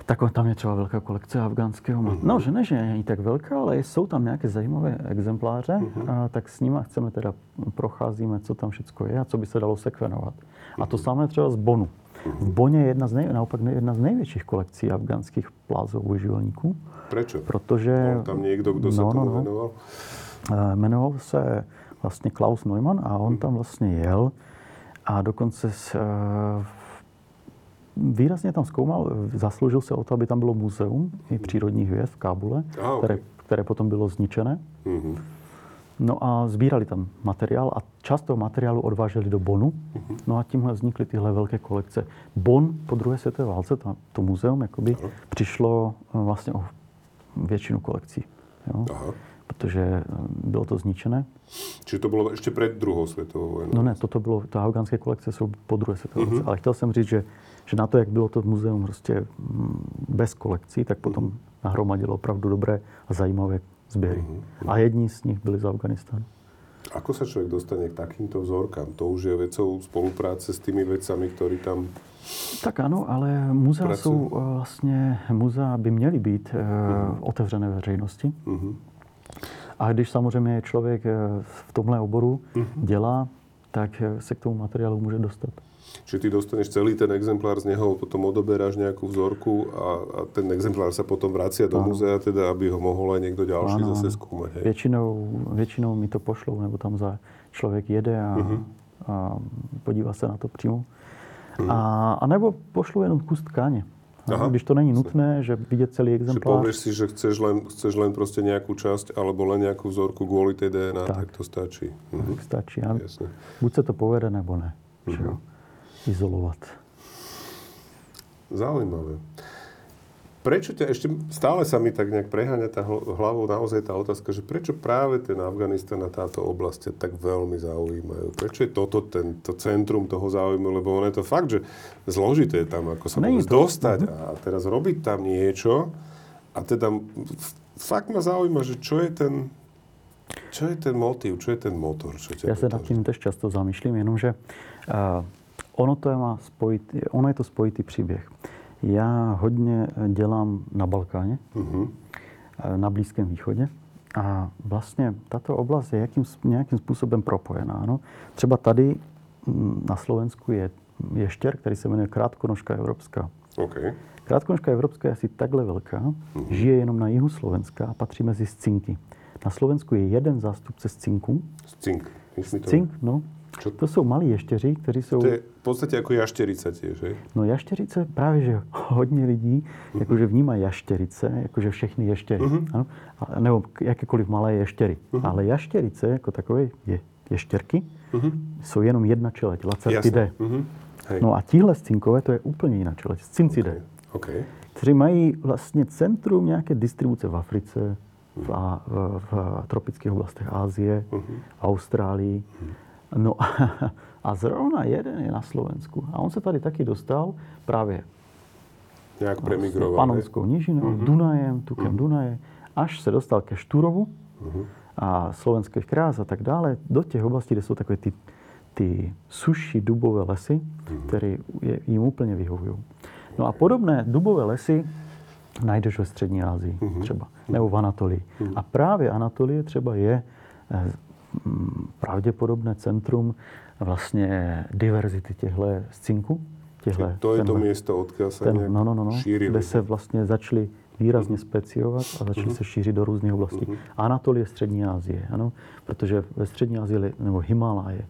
tak tam je třeba velká kolekce afgánského uh-huh. No, že ne, že není tak velká, ale jsou tam nějaké zajímavé exempláře, uh-huh. a tak s nimi chceme teda procházíme, co tam všechno je a co by se dalo sekvenovat. Uh-huh. A to samé třeba z Bonu. V Boně je jedna z nej, naopak jedna z největších kolekcí afgánských plázových živelníků. Proč? Protože... Bol tam někdo, kdo se no, tomu no, jmenoval? Uh, jmenoval se vlastně Klaus Neumann a on tam vlastně jel a dokonce s, uh, výrazně tam zkoumal, zasloužil se o to, aby tam bylo muzeum i přírodních věd v Kábule, Aha, okay. které, které potom bylo zničené. Mm-hmm. No a sbírali tam materiál a část toho materiálu odváželi do Bonu. Uh-huh. No a tímhle vznikly tyhle velké kolekce. Bon po druhé světové válce, to, to muzeum, jakoby, uh-huh. přišlo eh, vlastně o většinu kolekcí. Jo? Uh-huh. Protože eh, bylo to zničené. Čiže to bylo ještě před druhou světovou vojnou? No ne, toto bylo, to afgánské kolekce jsou po druhé světové uh-huh. Ale chtěl jsem říct, že, že na to, jak bylo to muzeum prostě mm, bez kolekcí, tak potom uh-huh. nahromadilo opravdu dobré a zajímavé sběry. Uh-huh. A jedni z nich byli z Afganistánu. Ako sa človek dostane k takýmto vzorkám? To už je vecou spolupráce s tými vecami, ktorí tam tak ano, ale muzea pracují. jsou eh, vlastně, muzea by měly být uh-huh. otevřené veřejnosti. Uh-huh. A když samozřejmě člověk eh, v tomhle oboru uh-huh. dělá, tak se k tomu materiálu může dostat. Čiže ty dostaneš celý ten exemplár z neho, potom odoberáš nejakú vzorku a, a ten exemplár sa potom vracia do muzea, teda aby ho mohol aj niekto ďalší ano. zase skúmať. Hej. Většinou, většinou mi to pošlou, nebo tam za člověk jede a, uh-huh. a podívá se na to přímo. Uh-huh. A, a nebo pošlu jenom kus tkáně. Aha, když to není nutné, že vidět celý exemplář. Že povieš si, že chceš len, chceš len prostě nějakou část alebo len nějakou vzorku kvůli té DNA, tak, tak to stačí. Mhm. Tak stačí. A buď se to povede, nebo ne. Uh-huh izolovat. Zaujímavé. Prečo ťa, ešte stále sa mi tak nejak preháňa tá hlavou naozaj tá otázka, že prečo práve ten Afganistan a táto oblasť tak veľmi zaujímajú? Prečo je toto ten, to centrum toho záujmu? Lebo ono je to fakt, že zložité tam, ako sa to... dostať uh-huh. a teraz robiť tam niečo a teda fakt ma zaujíma, že čo je ten, čo je ten motiv, čo je ten motor? Čo ťa Já se nad tím tež často zamýšlím, jenomže uh, Ono to, je má spojitý, ono je to spojitý příběh. Já hodně dělám na Balkáně, uh-huh. na Blízkém východě. A vlastně tato oblast je jakým, nějakým způsobem propojená. No. Třeba tady mm, na Slovensku je ještěr, který se jmenuje krátkonožka evropská. Okay. Krátkonožka evropská je asi takhle velká, uh-huh. žije jenom na jihu Slovenska a patří mezi scinky. Na Slovensku je jeden zástupce scinku. Scink. Scink, no. Čo? To jsou malí ještěři, kteří jsou... To je v podstatě jako jaštěrice tiež, že? No jaštěrice právě, že hodně lidí uh-huh. jakože vnímá jaštěrice, jakože všechny ještěry. Uh-huh. Ano? A, nebo jakékoliv malé ještěry. Uh-huh. Ale jaštěrice jako takové je, ještěrky uh-huh. jsou jenom jedna čeleť, Lacertidae. Uh-huh. No a tíhle scinkové, to je úplně jiná čeleť, Scincidae. Okay. Okay. Kteří mají vlastně centrum nějaké distribuce v Africe, v, v, v tropických oblastech Ázie, uh-huh. Austrálii. Uh-huh. No a zrovna jeden je na Slovensku. A on se tady taky dostal právě Nějak premigroval. Panonskou nížinou, uh-huh. Dunajem, tukem uh-huh. Dunaje, až se dostal ke Šturovu uh-huh. a slovenské krás a tak dále, do těch oblastí, kde jsou takové ty, ty suší dubové lesy, uh-huh. které jim úplně vyhovují. No a podobné dubové lesy najdeš ve Střední Asii uh-huh. třeba, nebo v Anatolii. Uh-huh. A právě Anatolie třeba je eh, pravděpodobné centrum vlastně diverzity těchto z cinku. Těhle, to je tenhle, to město, odkud se ten, no, no, no, no, šířili. Kde se vlastně začaly výrazně speciovat a začaly uh-huh. se šířit do různých oblastí. Uh-huh. Anatolie, Střední Asie, ano, protože ve Střední Asii, nebo Himaláje,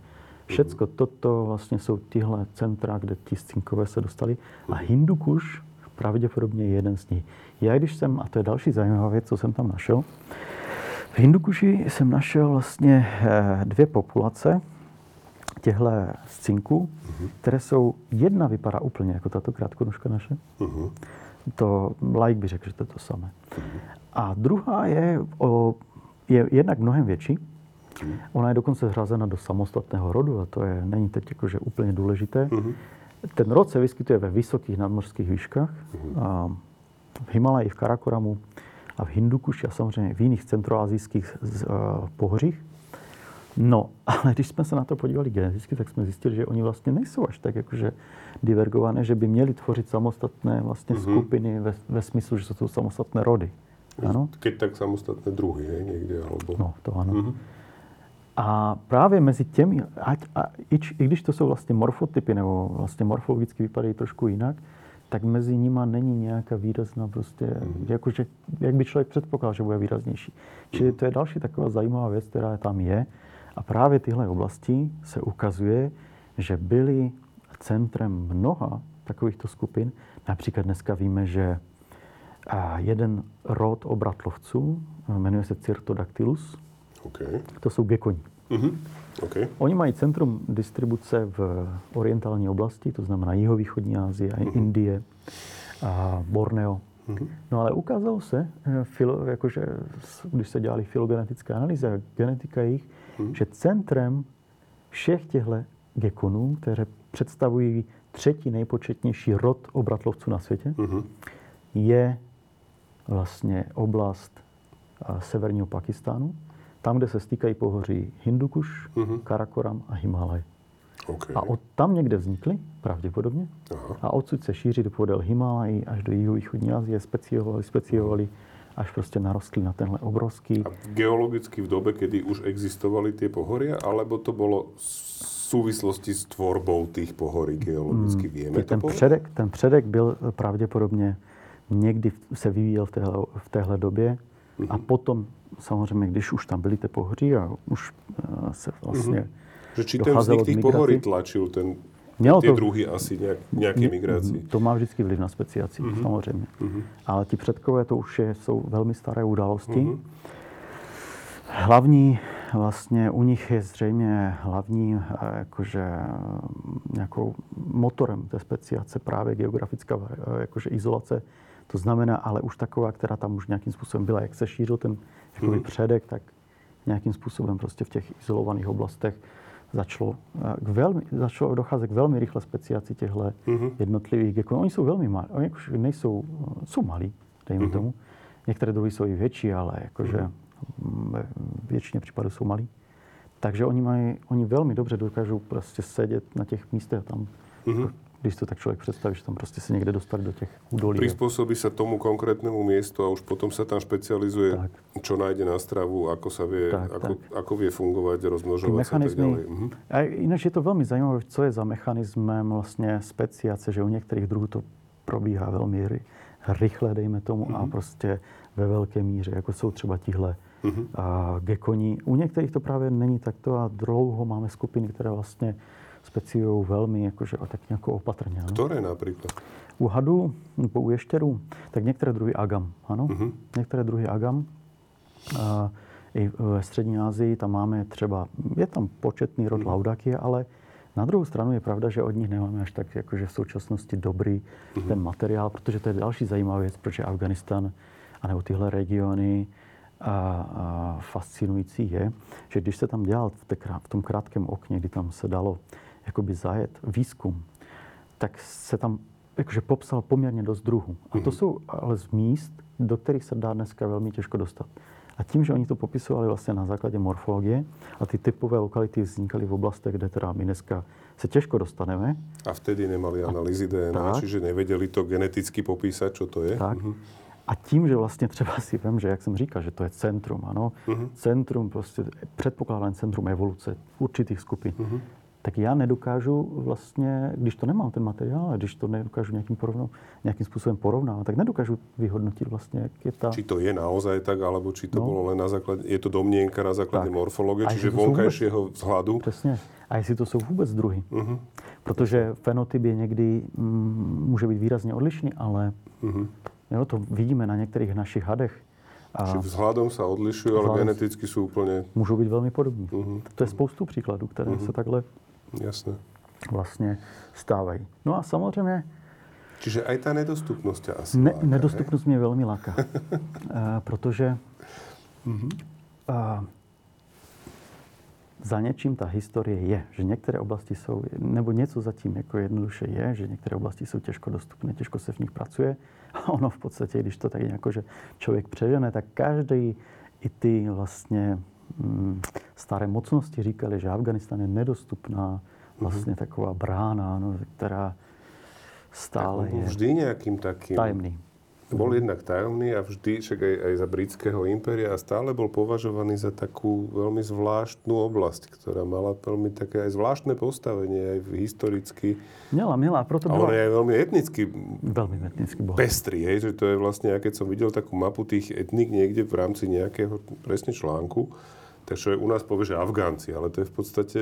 všecko uh-huh. toto vlastně jsou tyhle centra, kde ti cinkové se dostali. A Hindukuš pravděpodobně je jeden z nich. Já když jsem, a to je další zajímavá věc, co jsem tam našel, v Hindukuši jsem našel vlastně eh, dvě populace těchto z cinku, uh-huh. které jsou, jedna vypadá úplně jako tato krátkonožka naše, uh-huh. to like by řekl, že to je to samé. Uh-huh. A druhá je, o, je jednak mnohem větší, uh-huh. ona je dokonce zhrazena do samostatného rodu a to je, není teď jakože úplně důležité. Uh-huh. Ten rod se vyskytuje ve vysokých nadmořských výškách, uh-huh. a v Himalaji, v Karakoramu a v Hindukuši a samozřejmě v jiných centroazijských uh, pohořích. No, ale když jsme se na to podívali geneticky, tak jsme zjistili, že oni vlastně nejsou až tak jakože divergované, že by měli tvořit samostatné vlastně mm-hmm. skupiny ve, ve smyslu, že jsou to samostatné rody. Ano? Keď tak samostatné druhy, hej, někde, alebo... No, to ano. Mm-hmm. A právě mezi těmi, ať, a, i, i když to jsou vlastně morfotypy, nebo vlastně morfologicky vypadají trošku jinak, tak mezi nimi není nějaká výrazná prostě, mm-hmm. jakože, jak by člověk předpokládal, že bude výraznější. Čili to je další taková zajímavá věc, která tam je. A právě tyhle oblasti se ukazuje, že byly centrem mnoha takovýchto skupin. Například dneska víme, že jeden rod obratlovců jmenuje se Cyrtodactylus. Okay. To jsou gekoni. Mm-hmm. Okay. Oni mají centrum distribuce v orientální oblasti, to znamená jihovýchodní Asie, mm-hmm. Indie, a Borneo. Mm-hmm. No ale ukázalo se, eh, filo, jakože, když se dělali filogenetické analýzy a genetika jejich, hmm. že centrem všech těchto gekonů, které představují třetí nejpočetnější rod obratlovců na světě, hmm. je vlastně oblast severního Pakistánu, tam, kde se stýkají pohoří Hindukuš, hmm. Karakoram a Himalaj. Okay. A od tam někde vznikly, pravděpodobně, Aha. a odsud se šíří do podél Himalají až do jihu východní Asie, speciovali, speciovali, hmm až prostě narostli na tenhle obrovský... A geologicky v dobe, kedy už existovali tie pohoria, alebo to bolo v souvislosti s tvorbou těch pohorí geologicky? Hmm, Vieme ten předek, ten předek byl pravděpodobně někdy se vyvíjel v téhle, v téhle době mm-hmm. a potom samozřejmě, když už tam byly ty pohoří a už eh, se vlastně mm-hmm. Že či ten vznik těch pohorí tlačil ten Mělo ty to, druhy asi nějak, nějaké migraci. To má vždycky vliv na speciaci, mm-hmm. samozřejmě. Mm-hmm. Ale ti předkové to už je, jsou velmi staré události. Mm-hmm. Hlavní vlastně u nich je zřejmě hlavní eh, jakože nějakou motorem té speciace právě geografická eh, jakože izolace. To znamená, ale už taková, která tam už nějakým způsobem byla, jak se šířil ten jakoby, mm-hmm. předek, tak nějakým způsobem prostě v těch izolovaných oblastech začalo, eh, k velmi, začalo docházet k velmi rychle speciaci těchto mm-hmm. jednotlivých gekonů. Oni jsou velmi malí, oni jakože nejsou, eh, jsou malí, dejme mm-hmm. tomu. Některé druhy jsou i větší, ale jakože mm-hmm. většině případů jsou malí. Takže oni, mají, oni velmi dobře dokážou prostě sedět na těch místech tam mm-hmm když to tak člověk představí, že tam prostě se někde dostali do těch údolí. Prispôsobí se tomu konkrétnému místu a už potom se tam specializuje, tak. čo najde na stravu, ako sa vie, tak, ako, tak. ako vie fungovat, rozmnožovat a tak dále. Mhm. A jinak je to velmi zajímavé, co je za mechanismem vlastně speciace, že u některých druhů to probíhá velmi rychle, dejme tomu, mm-hmm. a mhm. prostě ve velké míře, jako jsou třeba tihle mm-hmm. a gekoní. U některých to právě není takto a dlouho máme skupiny, které vlastně speciují velmi jakože, tak nějak opatrně. Ano? Které například? U hadů, nebo u ještěrů, tak některé druhy agam, ano. Uh-huh. Některé druhy agam. A I ve střední Asii tam máme třeba, je tam početný rod uh-huh. laudaky, ale na druhou stranu je pravda, že od nich nemáme až tak jakože v současnosti dobrý uh-huh. ten materiál, protože to je další zajímavá věc, protože Afganistan anebo tyhle regiony a, a fascinující je, že když se tam dělal v, té, v tom krátkém okně, kdy tam se dalo jakoby zajet výzkum, tak se tam jakože popsal poměrně dost druhů. A to mhm. jsou ale z míst, do kterých se dá dneska velmi těžko dostat. A tím, že oni to popisovali vlastně na základě morfologie a ty typové lokality vznikaly v oblastech, kde teda my dneska se těžko dostaneme. A vtedy nemali analýzy DNA, tak, čiže nevěděli to geneticky popísat, co to je. Tak. Uh-huh. A tím, že vlastně třeba si vím, že jak jsem říkal, že to je centrum, ano, uh-huh. centrum, prostě předpokládané centrum evoluce určitých skupin, uh-huh. Tak já nedokážu vlastně, když to nemám ten materiál, a když to nedokážu nějakým, porovnou, nějakým způsobem porovnávat, tak nedokážu vyhodnotit vlastně, jak je ta... Či to je naozaj tak, alebo či to no. bolo len na základe, je to domnienka na základe tak. morfológie, čiže vonkajšieho vůbec, vzhľadu. Přesně. A jestli to jsou vůbec druhy. Uh-huh. Protože fenotyp je někdy, mm, může být výrazně odlišný, ale uh-huh. Jo, to vidíme na některých našich hadech. A Či vzhľadom sa odlišujú, ale geneticky sú úplne... Můžou být velmi podobní. Uh-huh. To je spoustu příkladů, které uh-huh. se takhle Jasne. vlastně stávají. No a samozřejmě... Čiže aj ta nedostupnost asi ne, láka, Nedostupnost mě velmi láká. uh, protože uh, za něčím ta historie je, že některé oblasti jsou, nebo něco zatím jako jednoduše je, že některé oblasti jsou těžko dostupné, těžko se v nich pracuje. A ono v podstatě, když to tak jako, že člověk přežene, tak každý i ty vlastně staré mocnosti říkali, že Afganistan je nedostupná vlastně mm-hmm. taková brána, no, která stále tak je vždy nějakým takým tajemný. Bol jednak tajomný a vždy, však aj, aj za britského impéria, a stále bol považovaný za takú veľmi zvláštnu oblasť, ktorá mala veľmi také aj zvláštne postavenie, aj historicky. Měla, měla, proto byla... A on je aj veľmi etnicky, veľmi etnicky bol. pestrý, hej, že to je vlastne, ja keď som videl takú mapu tých etnik niekde v rámci nejakého presne článku, tak človek u nás povie, že Afgánci, ale to je v podstate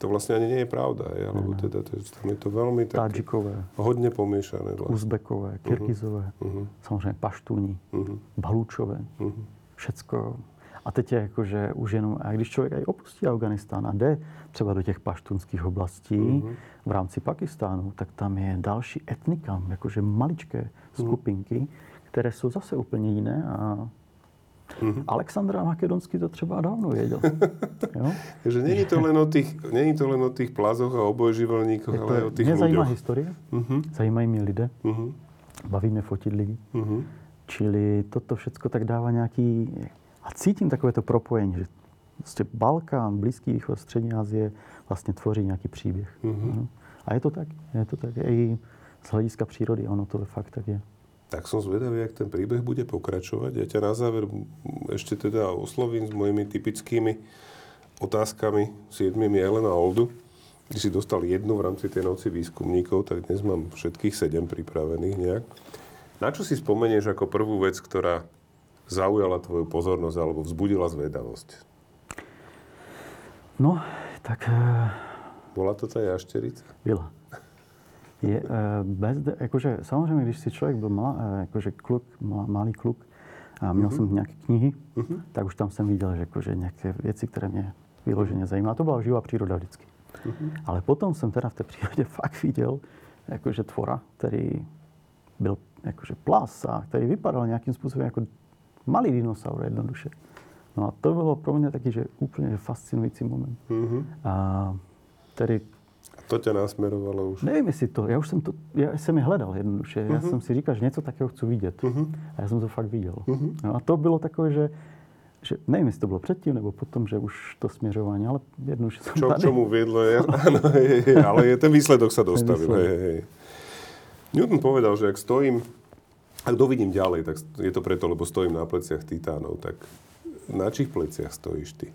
to vlastně ani nie je pravda, je, alebo teda to, tam je to velmi tak Tadžikové. hodně pomíšané. Vlastně. Uzbekové, mhm. Kyrgyzové, uh-huh. samozřejmě Paštuni, uh-huh. Balúčové, uh-huh. všecko. A teď je jako, že už jenom, a když člověk aj opustí Afganistán a jde třeba do těch paštunských oblastí uh-huh. v rámci Pakistánu, tak tam je další etnika, jakože maličké skupinky, uh-huh. které jsou zase úplně jiné a Mm-hmm. Alexandra Makedonský to třeba dávno věděl. jo? Takže není to len o těch, není to len o těch plazoch a obojživelníkoch, ale ale o těch Mě zajímá historie, mm-hmm. zajímají mě lidé, mm-hmm. baví mě fotit lidi. Mm-hmm. Čili toto všechno tak dává nějaký... A cítím takové to propojení, že prostě Balkán, Blízký východ, Střední Asie vlastně tvoří nějaký příběh. Mm-hmm. A je to tak, je to tak. I z hlediska přírody, ono to fakt tak je. Tak som zvedavý, jak ten príbeh bude pokračovať. Ja ťa na záver ešte teda oslovím s mojimi typickými otázkami, siedmimi Elena Oldu. Ty si dostal jednu v rámci tej noci výskumníkov, tak dnes mám všetkých sedem pripravených nejak. Na čo si spomenieš ako prvú vec, ktorá zaujala tvoju pozornosť alebo vzbudila zvedavosť? No, tak... Bola to tá jašterica? Byla je eh, bez, jakože samozřejmě, když si člověk byl mal, eh, jakože kluk, malý kluk, a měl uh-huh. jsem nějaké knihy, uh-huh. tak už tam jsem viděl, že jakože nějaké věci, které mě vyloženě zajímaly. To byla živá příroda vždycky. Uh-huh. Ale potom jsem teda v té přírodě fakt viděl jakože tvora, který byl jakože plas a který vypadal nějakým způsobem jako malý dinosaur jednoduše. No a to bylo pro mě taky, že úplně fascinující moment. Uh-huh. A tedy to tě nasmerovalo už? Nevím, jestli to. Já už jsem to, já jsem je hledal jednoduše. Uh-huh. Já mhm. jsem si říkal, že něco takového chci vidět. Uh-huh. A já jsem to fakt viděl. Uh-huh. No a to bylo takové, že, že nevím, jestli to bylo předtím nebo potom, že už to směřování, ale jednoduše jsem Čo tady. čemu viedlo, je, ano, je, je, ale je, ten výsledok sa dostavil. Hej, hej. Newton povedal, že ak stojím, ak dovidím ďalej, tak je to preto, lebo stojím na pleciach titánov, tak na čích pleciach stojíš ty?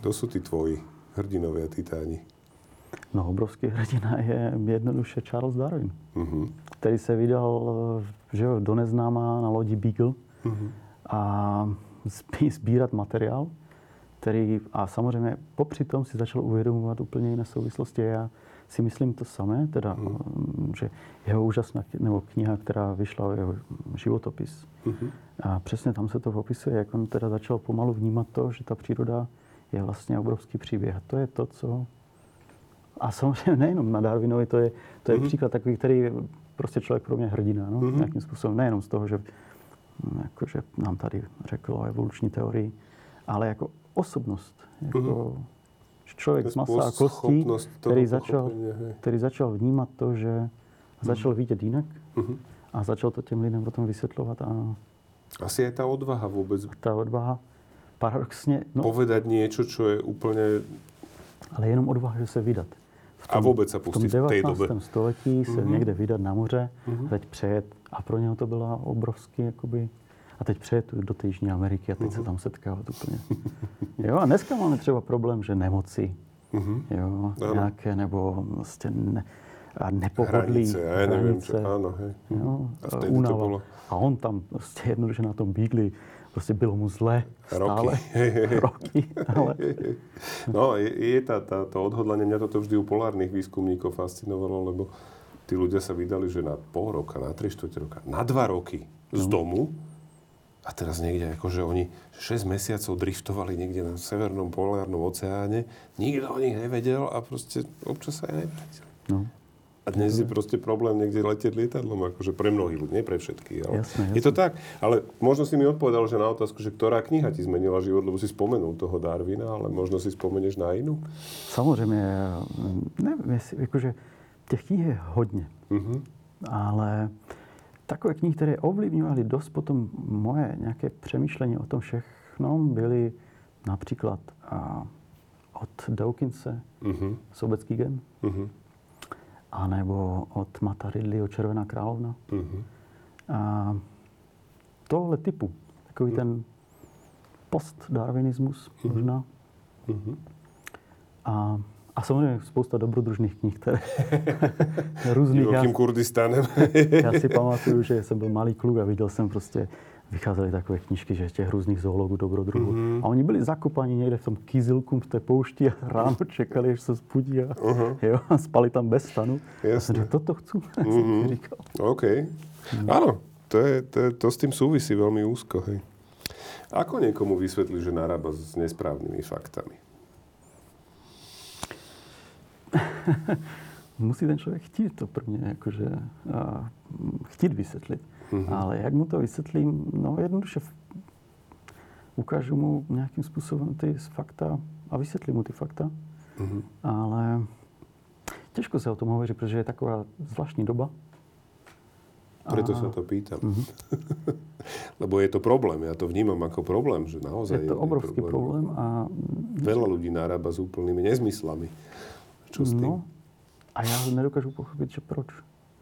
Kto sú tí tvoji hrdinovia titáni? No, obrovský hrdina je jednoduše Charles Darwin, uh-huh. který se vydal že jo, do neznáma na lodi Beagle uh-huh. a sbírat materiál, který, a samozřejmě popři tom si začal uvědomovat úplně jiné souvislosti. Já si myslím to samé, teda, uh-huh. že jeho úžasná nebo kniha, která vyšla, jeho životopis. Uh-huh. A přesně tam se to popisuje, jak on teda začal pomalu vnímat to, že ta příroda je vlastně obrovský příběh. A to je to, co a samozřejmě nejenom na Darwinovi, to je, to je mm-hmm. příklad takový, který prostě člověk pro mě hrdina, no, mm-hmm. nějakým způsobem. Nejenom z toho, že, hm, jako, že nám tady řekl o evoluční teorii, ale jako osobnost. Jako, mm-hmm. Člověk z masa a kostí, který začal, který začal vnímat to, že mm-hmm. začal vidět jinak mm-hmm. a začal to těm lidem potom vysvětlovat. A... Asi je ta odvaha vůbec. Ta odvaha paradoxně... No, povedať něco, co je úplně... Ale jenom odvaha, že se vydat a vůbec se v tom pustit v té 19. době. století se Mhm. někde vydat na moře, teď přejet a pro něho to byla obrovský jakoby, a teď přejet do té Jižní Ameriky a teď Mhm. se tam setkávat úplně. Jo, a dneska máme třeba problém, že nemoci, jo, Ano. nějaké, nebo prostě ne, a nepohodlí, Hranice, já nevím, hranice, čo, áno, hej. jo, A únava. A on tam prostě jednoduše na tom bígli, prostě bylo mu zle stále. Roky. Roky, ale No, je, je tá, tá, to odhodlanie, mňa toto vždy u polárnych výskumníkov fascinovalo, lebo tí ľudia sa vydali, že na pol roka, na 3 čtvrte roka, na 2 roky z domu a teraz niekde, akože oni 6 mesiacov driftovali niekde na severnom polárnom oceáne, nikto o nich nevedel a proste občas sa aj nevrátili. no, A dnes je proste problém niekde letieť lietadlom, akože pre mnohých ľudí, nie pre všetkých. Ale Jasné, Je to tak, ale možno si mi odpovedal, že na otázku, že ktorá kniha ti zmenila život, lebo si spomenul toho Darwina, ale možno si spomenieš na inú. Samozřejmě, nevím, jestli, jakože těch knih je hodně, Mhm. ale takové knihy, které ovlivňovaly dost potom moje nějaké přemýšlení o tom všechno, byly například a, od Dawkinse Mhm. Sobecký gen, Mhm. Anebo od Mata Ridleyho Červená královna. Mhm. A tohle typu, takový ten postdarwinismus možná. Mhm. A, a samozřejmě spousta dobrodružných knih, které různých. Divokým Kurdistanem. já si pamatuju, že jsem byl malý kluk a viděl jsem prostě, vycházely takové knížky, že těch různých zoologů, dobrodruhů. Mhm. A oni byli zakopaní někde v tom kýzilku v té poušti a ráno čekali, až se zbudí a, jo, a spali tam bez stanu. Jasné. říkal, toto chci, jsem si říkal. OK. Áno, to, je, to, je, to s tým súvisí veľmi úzko. Hej. Ako niekomu vysvetli, že narába s nesprávnymi faktami? Musí ten člověk chtít to pro mě, jakože a, chtít vysvětlit. Mm-hmm. Ale jak mu to vysvětlím? No jednoduše ukážu mu nějakým způsobem ty fakta a vysvětlím mu ty fakta. Mhm. Ale těžko se o tom hovoří, protože je taková zvláštní doba. Preto A- sa to pýtam. Lebo je to problém. Ja to vnímam ako problém, že naozaj Je to obrovský problém a Veľa ľudí narába s úplnými nezmyslami. Čo s tým? No, a já nedokážu pochopit, že proč.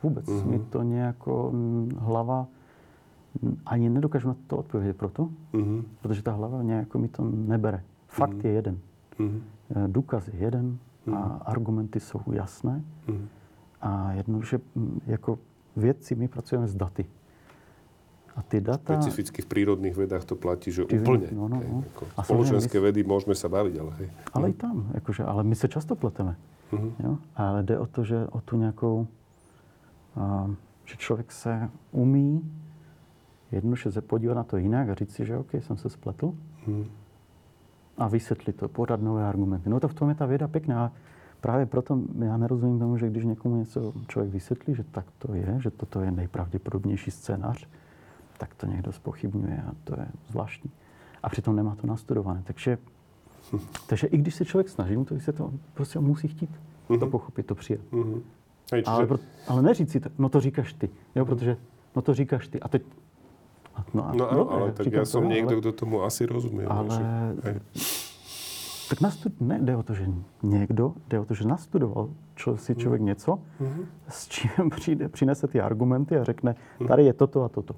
Vůbec. Mm-hmm. Mi to nějako mm, hlava, mm, ani nedokážu na to odpovědět proto, Mhm. protože ta hlava nějako mi to nebere. Fakt je jeden. Mhm. Eh, Důkaz je jeden a argumenty jsou jasné. Mhm. A jednoduše, mm, jako vědci, my pracujeme s daty. A ty data... Specificky v prírodných vedách to platí, že Ty- úplne. no, no, hej, no. ako A spoločenské samozřejmě vedy môžeme sa baviť, ale hej. Ale i tam, jakože, ale my se často pleteme. Mhm. Jo? Ale jde o to, že o tu nějakou, že člověk se umí jednoduše se podívat na to jinak a říct si, že OK, jsem se spletl Mhm. a vysvětlit to, podat nové argumenty. No to v tom je ta věda pěkná. Právě proto já nerozumím tomu, že když někomu něco člověk vysvětlí, že tak to je, že toto je nejpravděpodobnější scénář, tak to někdo spochybňuje a to je zvláštní. A přitom nemá to nastudované. Takže, takže i když se člověk snaží to vysvětlit, on prostě musí chtít to pochopit, to přijat. Mhm. Hej, Ale, čiže, pro, ale neříct si to, no to říkáš ty, jo, protože no to říkáš ty. A teď, no, a, no dobre, ale tak no, niekto, ale, kto tomu asi rozumie. ale že- hej. tak nastud, ne, jde o to, že někdo, jde o to, že nastudoval čo, si člověk něco, s čím přijde, přinese ty argumenty a řekne, tady je toto a toto.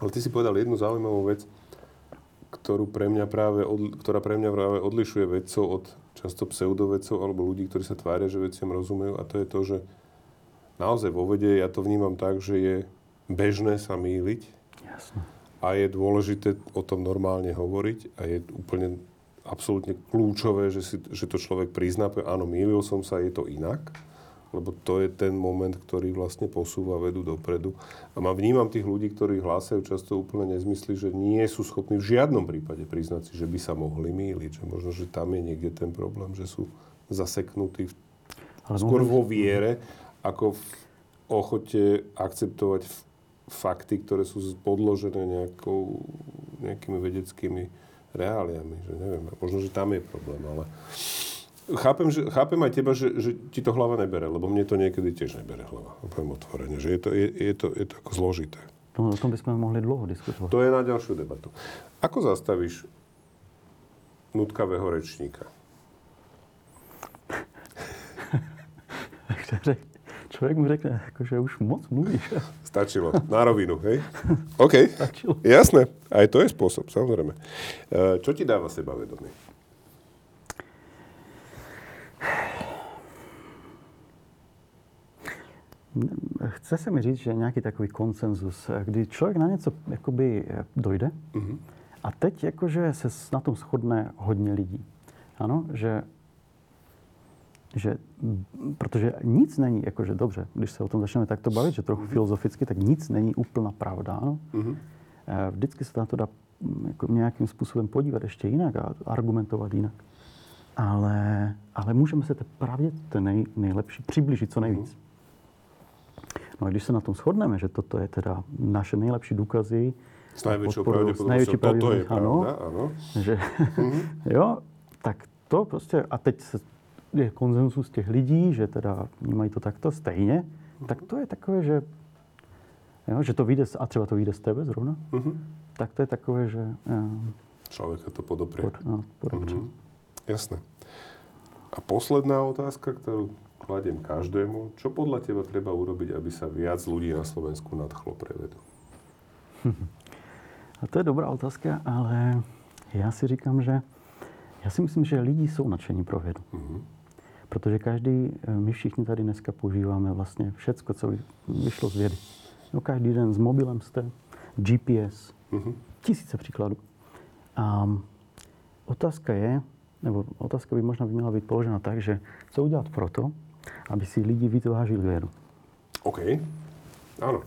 Ale ty si povedal jednu zaujímavú vec, ktorú pre mňa práve od, ktorá pre mňa práve odlišuje vedcov od často pseudovedcov alebo ľudí, ktorí sa tvária, že veciam rozumejú. A to je to, že naozaj vo vede ja to vnímam tak, že je bežné sa mýliť Jasné. a je dôležité o tom normálne hovoriť a je úplne absolútne kľúčové, že, si, že to človek prizná, áno, mýlil som sa, je to inak, lebo to je ten moment, ktorý vlastne posúva vedu dopredu. A mám, vnímam tých ľudí, ktorí hlásajú často úplne nezmysly, že nie sú schopní v žiadnom prípade priznať si, že by sa mohli mýliť. Že možno, že tam je niekde ten problém, že sú zaseknutí v skôr vo viere, ako v ochote akceptovať fakty, ktoré sú podložené nejakou, nejakými vedeckými reáliami. Že neviem, možno, že tam je problém, ale chápem, že, chápem aj teba, že, že ti to hlava nebere, lebo mne to niekedy tiež nebere hlava. Poviem otvorene, že je to, je, je to, je to ako zložité. No, o tom bychom mohli dlouho diskutovat. To je na ďalšiu debatu. Ako zastavíš nutkavého rečníka? člověk mu řekne, jako, že už moc mluvíš. Stačilo. Na rovinu, hej? OK. Stačilo. Jasné. Aj to je spôsob, samozrejme. E, Čo ti dáva sebavedomie? Chce se mi říct, že nějaký takový konsenzus, kdy člověk na něco jakoby dojde Mhm. a teď jakože se na tom shodne hodně lidí. Ano, že že, protože nic není, jakože dobře, když se o tom začneme takto bavit, že trochu filozoficky, tak nic není úplná pravda, ano. Mhm. Eh, Vždycky se na to dá mm, jako nějakým způsobem podívat ještě jinak a argumentovat jinak. Ale, ale můžeme se té pravdě té nej, nejlepší přiblížit co nejvíc. No a když se na tom shodneme, že toto je teda naše nejlepší důkazy, S je pravdepodobnosťou, pravda, áno. že jo, tak to prostě, a teď se, je konsenzus těch lidí, že teda vnímají to takto stejně, tak to je takové, že, jo, že to vyjde, z- a třeba to vyjde z tebe zrovna, Mhm. tak to je takové, že eh, Človeka to podoprie. pod, no, podepře. Mhm. Jasné. A posledná otázka, ktorú kladiem každému. Čo podľa teba treba urobiť, aby sa viac ľudí na Slovensku nadchlo pre vedu? A to je dobrá otázka, ale já si říkám, že já si myslím, že lidi jsou nadšení pro vědu. Mhm. Protože každý, eh, my všichni tady dneska používáme vlastně všecko, co vy- vyšlo z vědy. No, každý den s mobilem jste, GPS, Mhm. tisíce příkladů. A otázka je, nebo otázka by možná by měla být položena tak, že co udělat proto, aby si lidi vytvářili vědu. OK. Áno.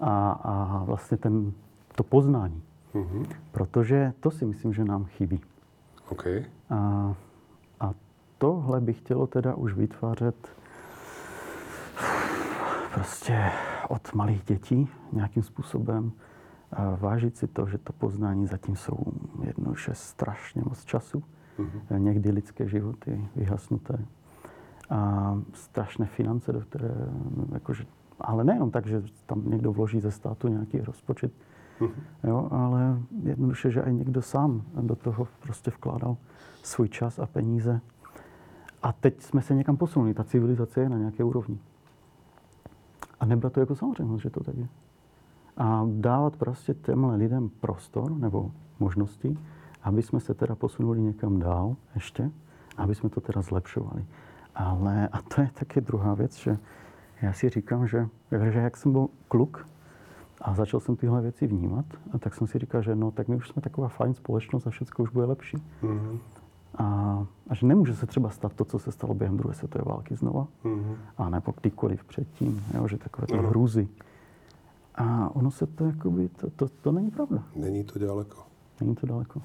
A, a vlastně ten, to poznání. Mhm. Protože to si myslím, že nám chybí. OK. A tohle by chtělo teda už vytvářet prostě od malých dětí nějakým způsobem a vážit si to, že to poznání zatím jsou jednoduše strašně moc času. Mhm. Někdy lidské životy vyhasnuté. A strašné finance, do které, jakože, ale nejenom tak, že tam někdo vloží ze státu nějaký rozpočet, Mhm. Jo, ale jednoduše, že i někdo sám do toho prostě vkládal svůj čas a peníze. A teď jsme se někam posunuli, ta civilizace je na nějaké úrovni. A nebrat to jako samozřejmost, že to tak je. A dávat prostě těmhle lidem prostor nebo možnosti, aby jsme se teda posunuli někam dál ještě, aby jsme to teda zlepšovali. Ale, a to je taky druhá věc, že já si říkám, že, že jak jsem byl kluk, a začal jsem tyhle věci vnímat, a tak jsem si říkal, že no, tak my už jsme taková fajn společnost a všechno už bude lepší. Mhm. A, a že nemůže se třeba stát to, co se stalo během druhé světové války znova, Mhm. a nebo kdykoliv předtím, jo, že takové to Ano. hrůzy. A ono se to jakoby, to, to, to není pravda. Není to ďaleko. Není to daleko.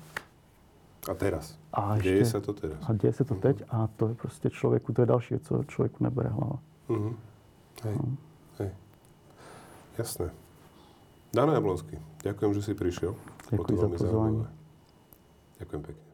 A teraz? A Deje ještě- sa to teraz? A děje se to teď a to je prostě člověku, to je další co člověku nebere hlava. Mhm. Hej. No. Hej. Jasné. Dano Jablonský, ďakujem, že si prišiel. Bolo to Ďakujem za zaujímavé. Ďakujem pekne.